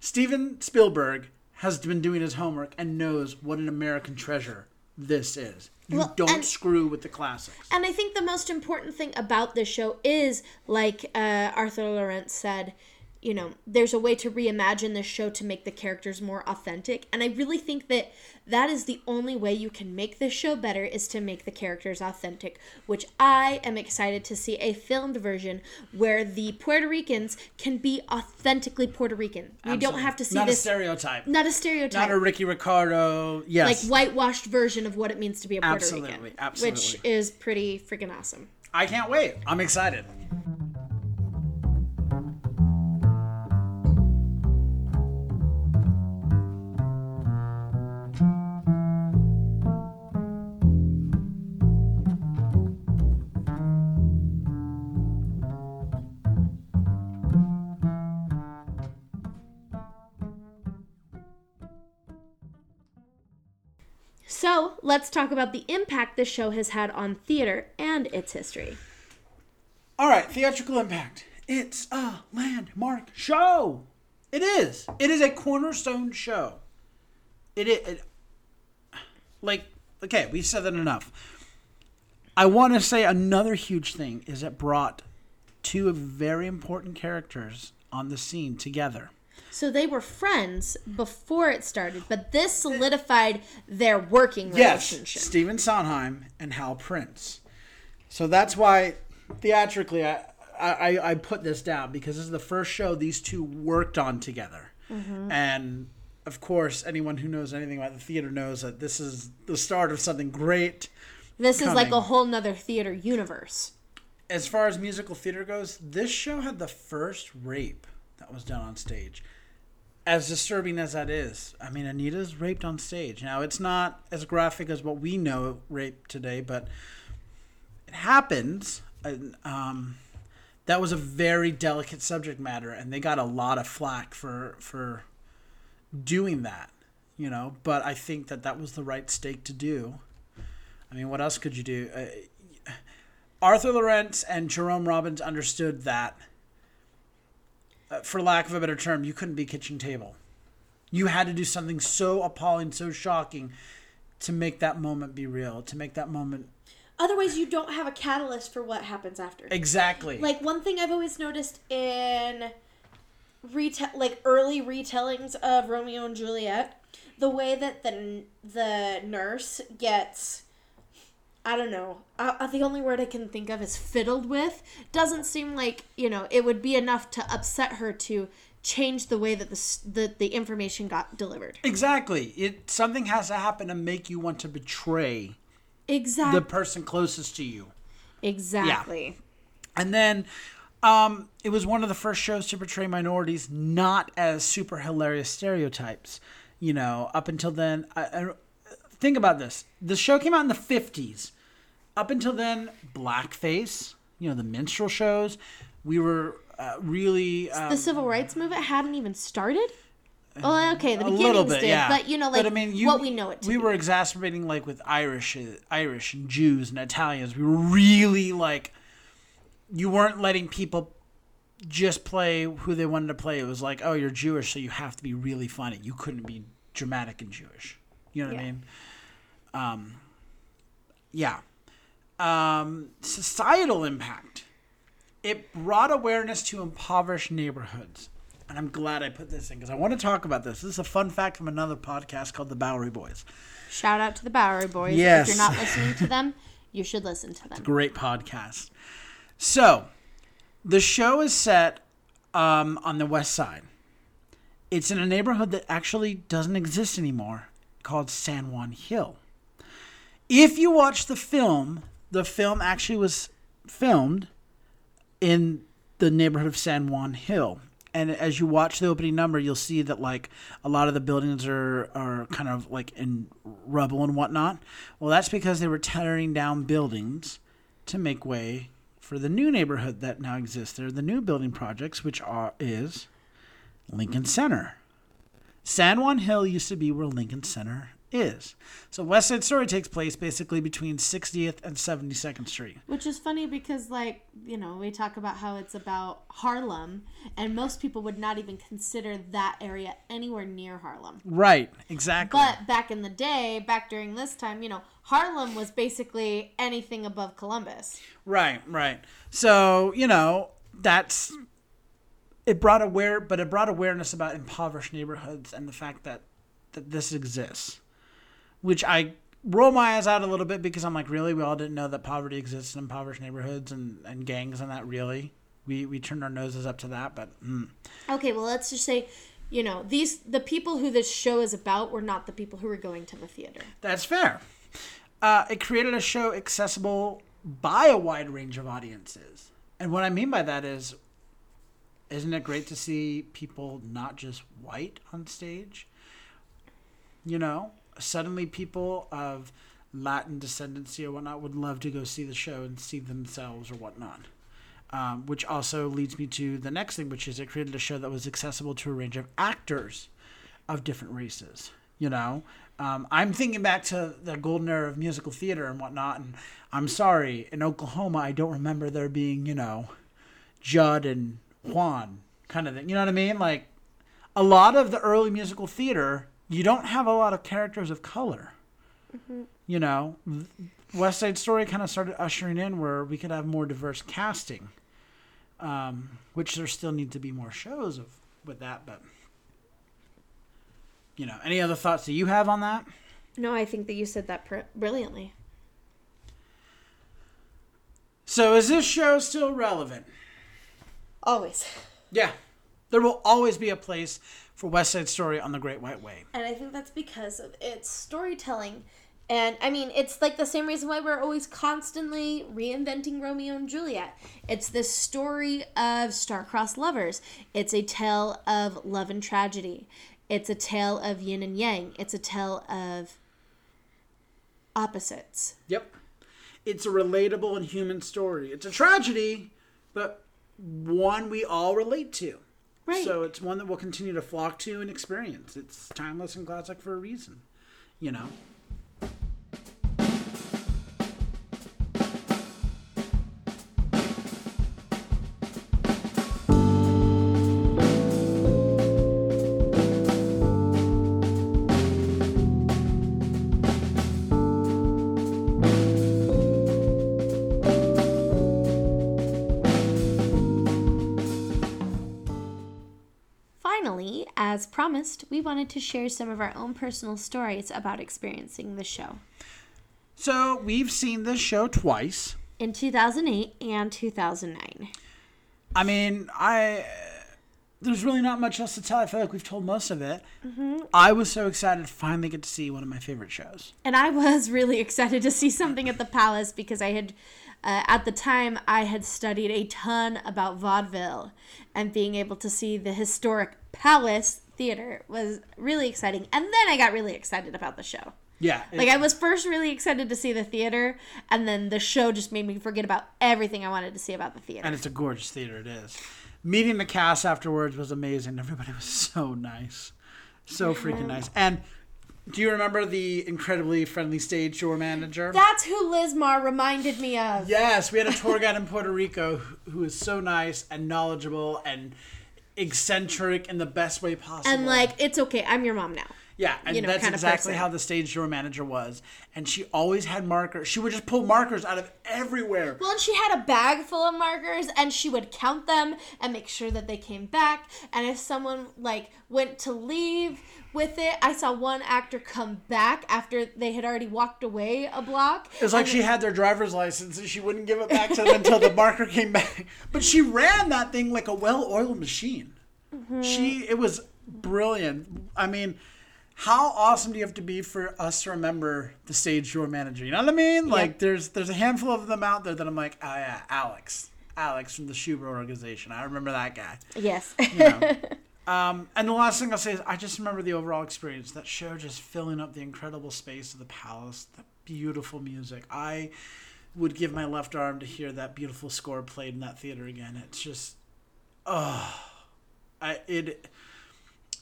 Steven Spielberg has been doing his homework and knows what an American treasure this is you Well, don't and- screw with the classics. And I think the most important thing about this show is, like uh, Arthur Laurents said, you know, there's a way to reimagine this show to make the characters more authentic. And I really think that that is the only way you can make this show better is to make the characters authentic, which I am excited to see a filmed version where the Puerto Ricans can be authentically Puerto Rican. We don't have to see not this. a stereotype not a stereotype. not a Ricky Ricardo yes like whitewashed version of what it means to be a Puerto Absolutely, Rican, which absolutely. is pretty freaking awesome. I can't wait I'm excited let's talk about the impact this show has had on theater and its history. All right, theatrical impact. It's a landmark show. It is. It is a cornerstone show. It is. It, like, okay, we've said that enough. I want to say another huge thing is it brought two very important characters on the scene together. So they were friends before it started, but this solidified their working Yes, relationship. Stephen Sondheim and Hal Prince. So that's why theatrically I, I I put this down because this is the first show these two worked on together, Mm-hmm. and of course anyone who knows anything about the theater knows that this is the start of something great. This is like a whole nother theater universe. As far as musical theater goes, this show had the first rape that was done on stage. As disturbing as that is, I mean, Anita's raped on stage. Now, it's not as graphic as what we know rape today, but it happens. And, um, that was a very delicate subject matter, and they got a lot of flack for for doing that, you know. But I think that that was the right stake to do. I mean, what else could you do? Uh, Arthur Laurents and Jerome Robbins understood that, Uh, for lack of a better term, you couldn't be kitchen table. You had to do something so appalling, so shocking, to make that moment be real, to make that moment Otherwise, you don't have a catalyst for what happens after. exactly. Like one thing I've always noticed in reta- like early retellings of Romeo and Juliet, the way that the the nurse gets I don't know. Uh, uh, the only word I can think of is fiddled with. Doesn't seem like you know it would be enough to upset her to change the way that the the, the information got delivered. exactly. It something has to happen to make you want to betray Exactly. the person closest to you. exactly. And then um, it was one of the first shows to portray minorities not as super hilarious stereotypes. You know, up until then, I, I, think about this. The show came out in the 50s. Up until then, blackface, you know, the minstrel shows, we were uh, really. Um, the civil rights movement hadn't even started. Oh, okay, the beginnings little bit, did, yeah. but you know, like But, I mean, you- what we know it to we be. were exacerbating like with Irish, uh, Irish and Jews and Italians. We were really like, you weren't letting people just play who they wanted to play. It was like, oh, you're Jewish, so you have to be really funny. You couldn't be dramatic and Jewish. You know what I mean? Um, yeah. Um, societal impact. It brought awareness to impoverished neighborhoods. And I'm glad I put this in because I want to talk about this. This is a fun fact from another podcast called The Bowery Boys. Shout out to the Bowery Boys. Yes. If you're not listening to them, you should listen to them. Great podcast. So, the show is set um, on the west side. It's in a neighborhood that actually doesn't exist anymore called San Juan Hill. If you watch the film, the film actually was filmed in the neighborhood of San Juan Hill. And as you watch the opening number, you'll see that like a lot of the buildings are, are kind of like in rubble and whatnot. Well, that's because they were tearing down buildings to make way for the new neighborhood that now exists. There the new building projects, which are is Lincoln Center. San Juan Hill used to be where Lincoln Center is. So West Side Story takes place basically between 60th and 72nd Street. Which is funny because, like, you know, we talk about how it's about Harlem, and most people would not even consider that area anywhere near Harlem. Right, exactly. But back in the day, back during this time, you know, Harlem was basically anything above Columbus. Right, right. So, you know, that's it brought aware but it brought awareness about impoverished neighborhoods and the fact that that this exists. Which I roll my eyes out a little bit because I'm like, really? We all didn't know that poverty exists in impoverished neighborhoods and, and gangs and that really? We we turned our noses up to that, but mm, Okay, well, let's just say, you know, these the people who this show is about were not the people who were going to the theater. That's fair. Uh, it created a show accessible by a wide range of audiences. And what I mean by that is, isn't it great to see people not just white on stage? You know, suddenly people of Latin descendancy or whatnot would love to go see the show and see themselves or whatnot. Um, which also leads me to the next thing, which is it created a show that was accessible to a range of actors of different races. You know, um, I'm thinking back to the golden era of musical theater and whatnot, and I'm sorry, in Oklahoma, I don't remember there being, you know, Judd and Juan kind of thing. You know what I mean? Like, a lot of the early musical theater, you don't have a lot of characters of color. You know, West Side Story kind of started ushering in where we could have more diverse casting. um, which there still need to be more shows of with that. But you know, any other thoughts that you have on that? No, I think that you said that pr- brilliantly. So is this show still relevant? Always. Yeah, there will always be a place for West Side Story on the Great White Way. And I think that's because of its storytelling. And I mean, it's like the same reason why we're always constantly reinventing Romeo and Juliet. It's this story of star-crossed lovers. It's a tale of love and tragedy. It's a tale of yin and yang. It's a tale of opposites. Yep. It's a relatable and human story. It's a tragedy, but one we all relate to. Right. So it's one that we'll continue to flock to and experience. It's timeless and classic for a reason. You know? Promised, we wanted to share some of our own personal stories about experiencing the show. So we've seen this show twice. In 2008 and 2009. I mean, I there's really not much else to tell. I feel like we've told most of it. I was so excited to finally get to see one of my favorite shows. And I was really *laughs* excited to see something at the Palace because I had, uh, at the time, I had studied a ton about vaudeville, and being able to see the historic Palace Theater was really exciting. And then I got really excited about the show. Yeah, Like I was first really excited to see the theater, and then the show just made me forget about everything I wanted to see about the theater. and it's a gorgeous theater. It is. Meeting the cast afterwards was amazing. Everybody was so nice, so freaking nice. And do you remember the incredibly friendly stage door manager? That's who Liz Mar reminded me of. Yes, we had a tour guide in Puerto Rico who- was so nice and knowledgeable and eccentric in the best way possible. And like, it's okay. I'm your mom now. Yeah, and you know, that's exactly how the stage door manager was. And she always had markers. She would just pull markers out of everywhere. Well, and she had a bag full of markers, and she would count them and make sure that they came back. And if someone like went to leave with it, I saw one actor come back after they had already walked away a block. It was like she had their driver's license and she wouldn't give it back to them until the marker came back. *laughs* But she ran that thing like a well-oiled machine. Mm-hmm. She it was brilliant. I mean, how awesome do you have to be for us to remember the stage door manager? You know what I mean? Like there's there's a handful of them out there that I'm like, oh yeah, Alex. Alex from the Shubert organization. I remember that guy. Yes. You know? *laughs* um, and the last thing I'll say is I just remember the overall experience. That show just filling up the incredible space of the palace, the beautiful music. I would give my left arm to hear that beautiful score played in that theater again. It's just, oh, I it.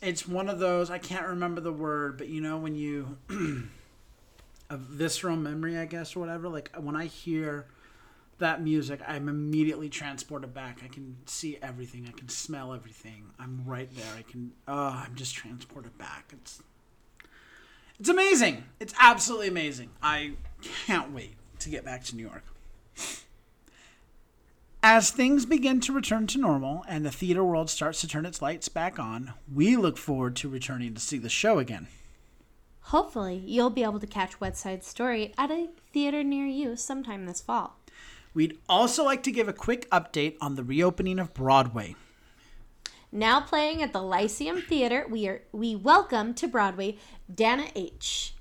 It's one of those I can't remember the word, but you know when you *clears throat* a visceral memory, I guess, or whatever. Like uh, when I hear that music, I'm immediately transported back. I can see everything. I can smell everything. I'm right there. I can. Oh, I'm just transported back. It's. It's amazing. It's absolutely amazing. I can't wait to get back to New York. As things begin to return to normal and the theater world starts to turn its lights back on, we look forward to returning to see the show again. Hopefully, you'll be able to catch West Side Story at a theater near you sometime this fall. We'd also like to give a quick update on the reopening of Broadway. Now playing at the Lyceum Theater, we are we welcome to Broadway Dana H.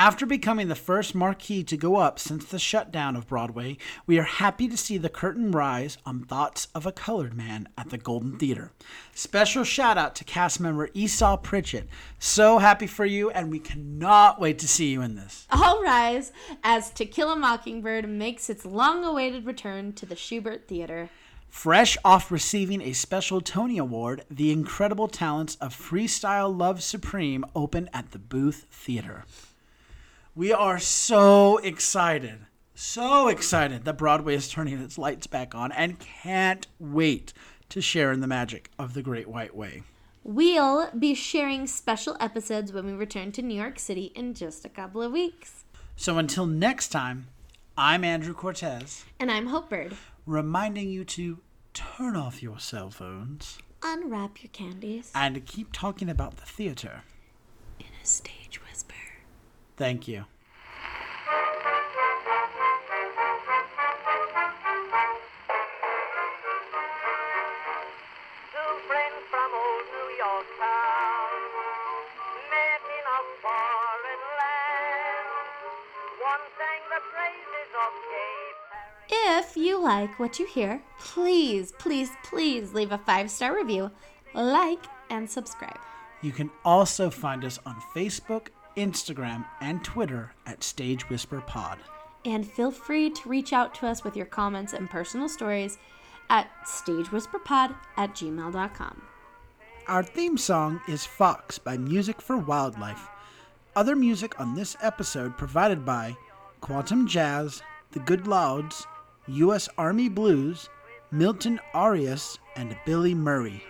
After becoming the first marquee to go up since the shutdown of Broadway, we are happy to see the curtain rise on Thoughts of a Colored Man at the Golden Theater. Special shout out to cast member Esau Pritchett. So happy for you, and we cannot wait to see you in this. All rise as To Kill a Mockingbird makes its long-awaited return to the Shubert Theater. Fresh off receiving a special Tony Award, the incredible talents of Freestyle Love Supreme open at the Booth Theater. We are so excited, so excited that Broadway is turning its lights back on and can't wait to share in the magic of the Great White Way. We'll be sharing special episodes when we return to New York City in just a couple of weeks. So until next time, I'm Andrew Cortez, And I'm Hope Bird. reminding you to turn off your cell phones Unwrap your candies and keep talking about the theater. in a stage whisper. Thank you. Two friends from old New York town met in a foreign land. One sang the praises of gay Paris. If you like what you hear, please, please, please leave a five star review, like, and subscribe. You can also find us on Facebook, Instagram, and Twitter at Stage Whisper Pod. And feel free to reach out to us with your comments and personal stories at stagewhisperpod at gmail.com. Our theme song is Fox by Music for Wildlife. Other music on this episode provided by Quantum Jazz, The Good Louds, U.S. Army Blues, Milton Arias, and Billy Murray.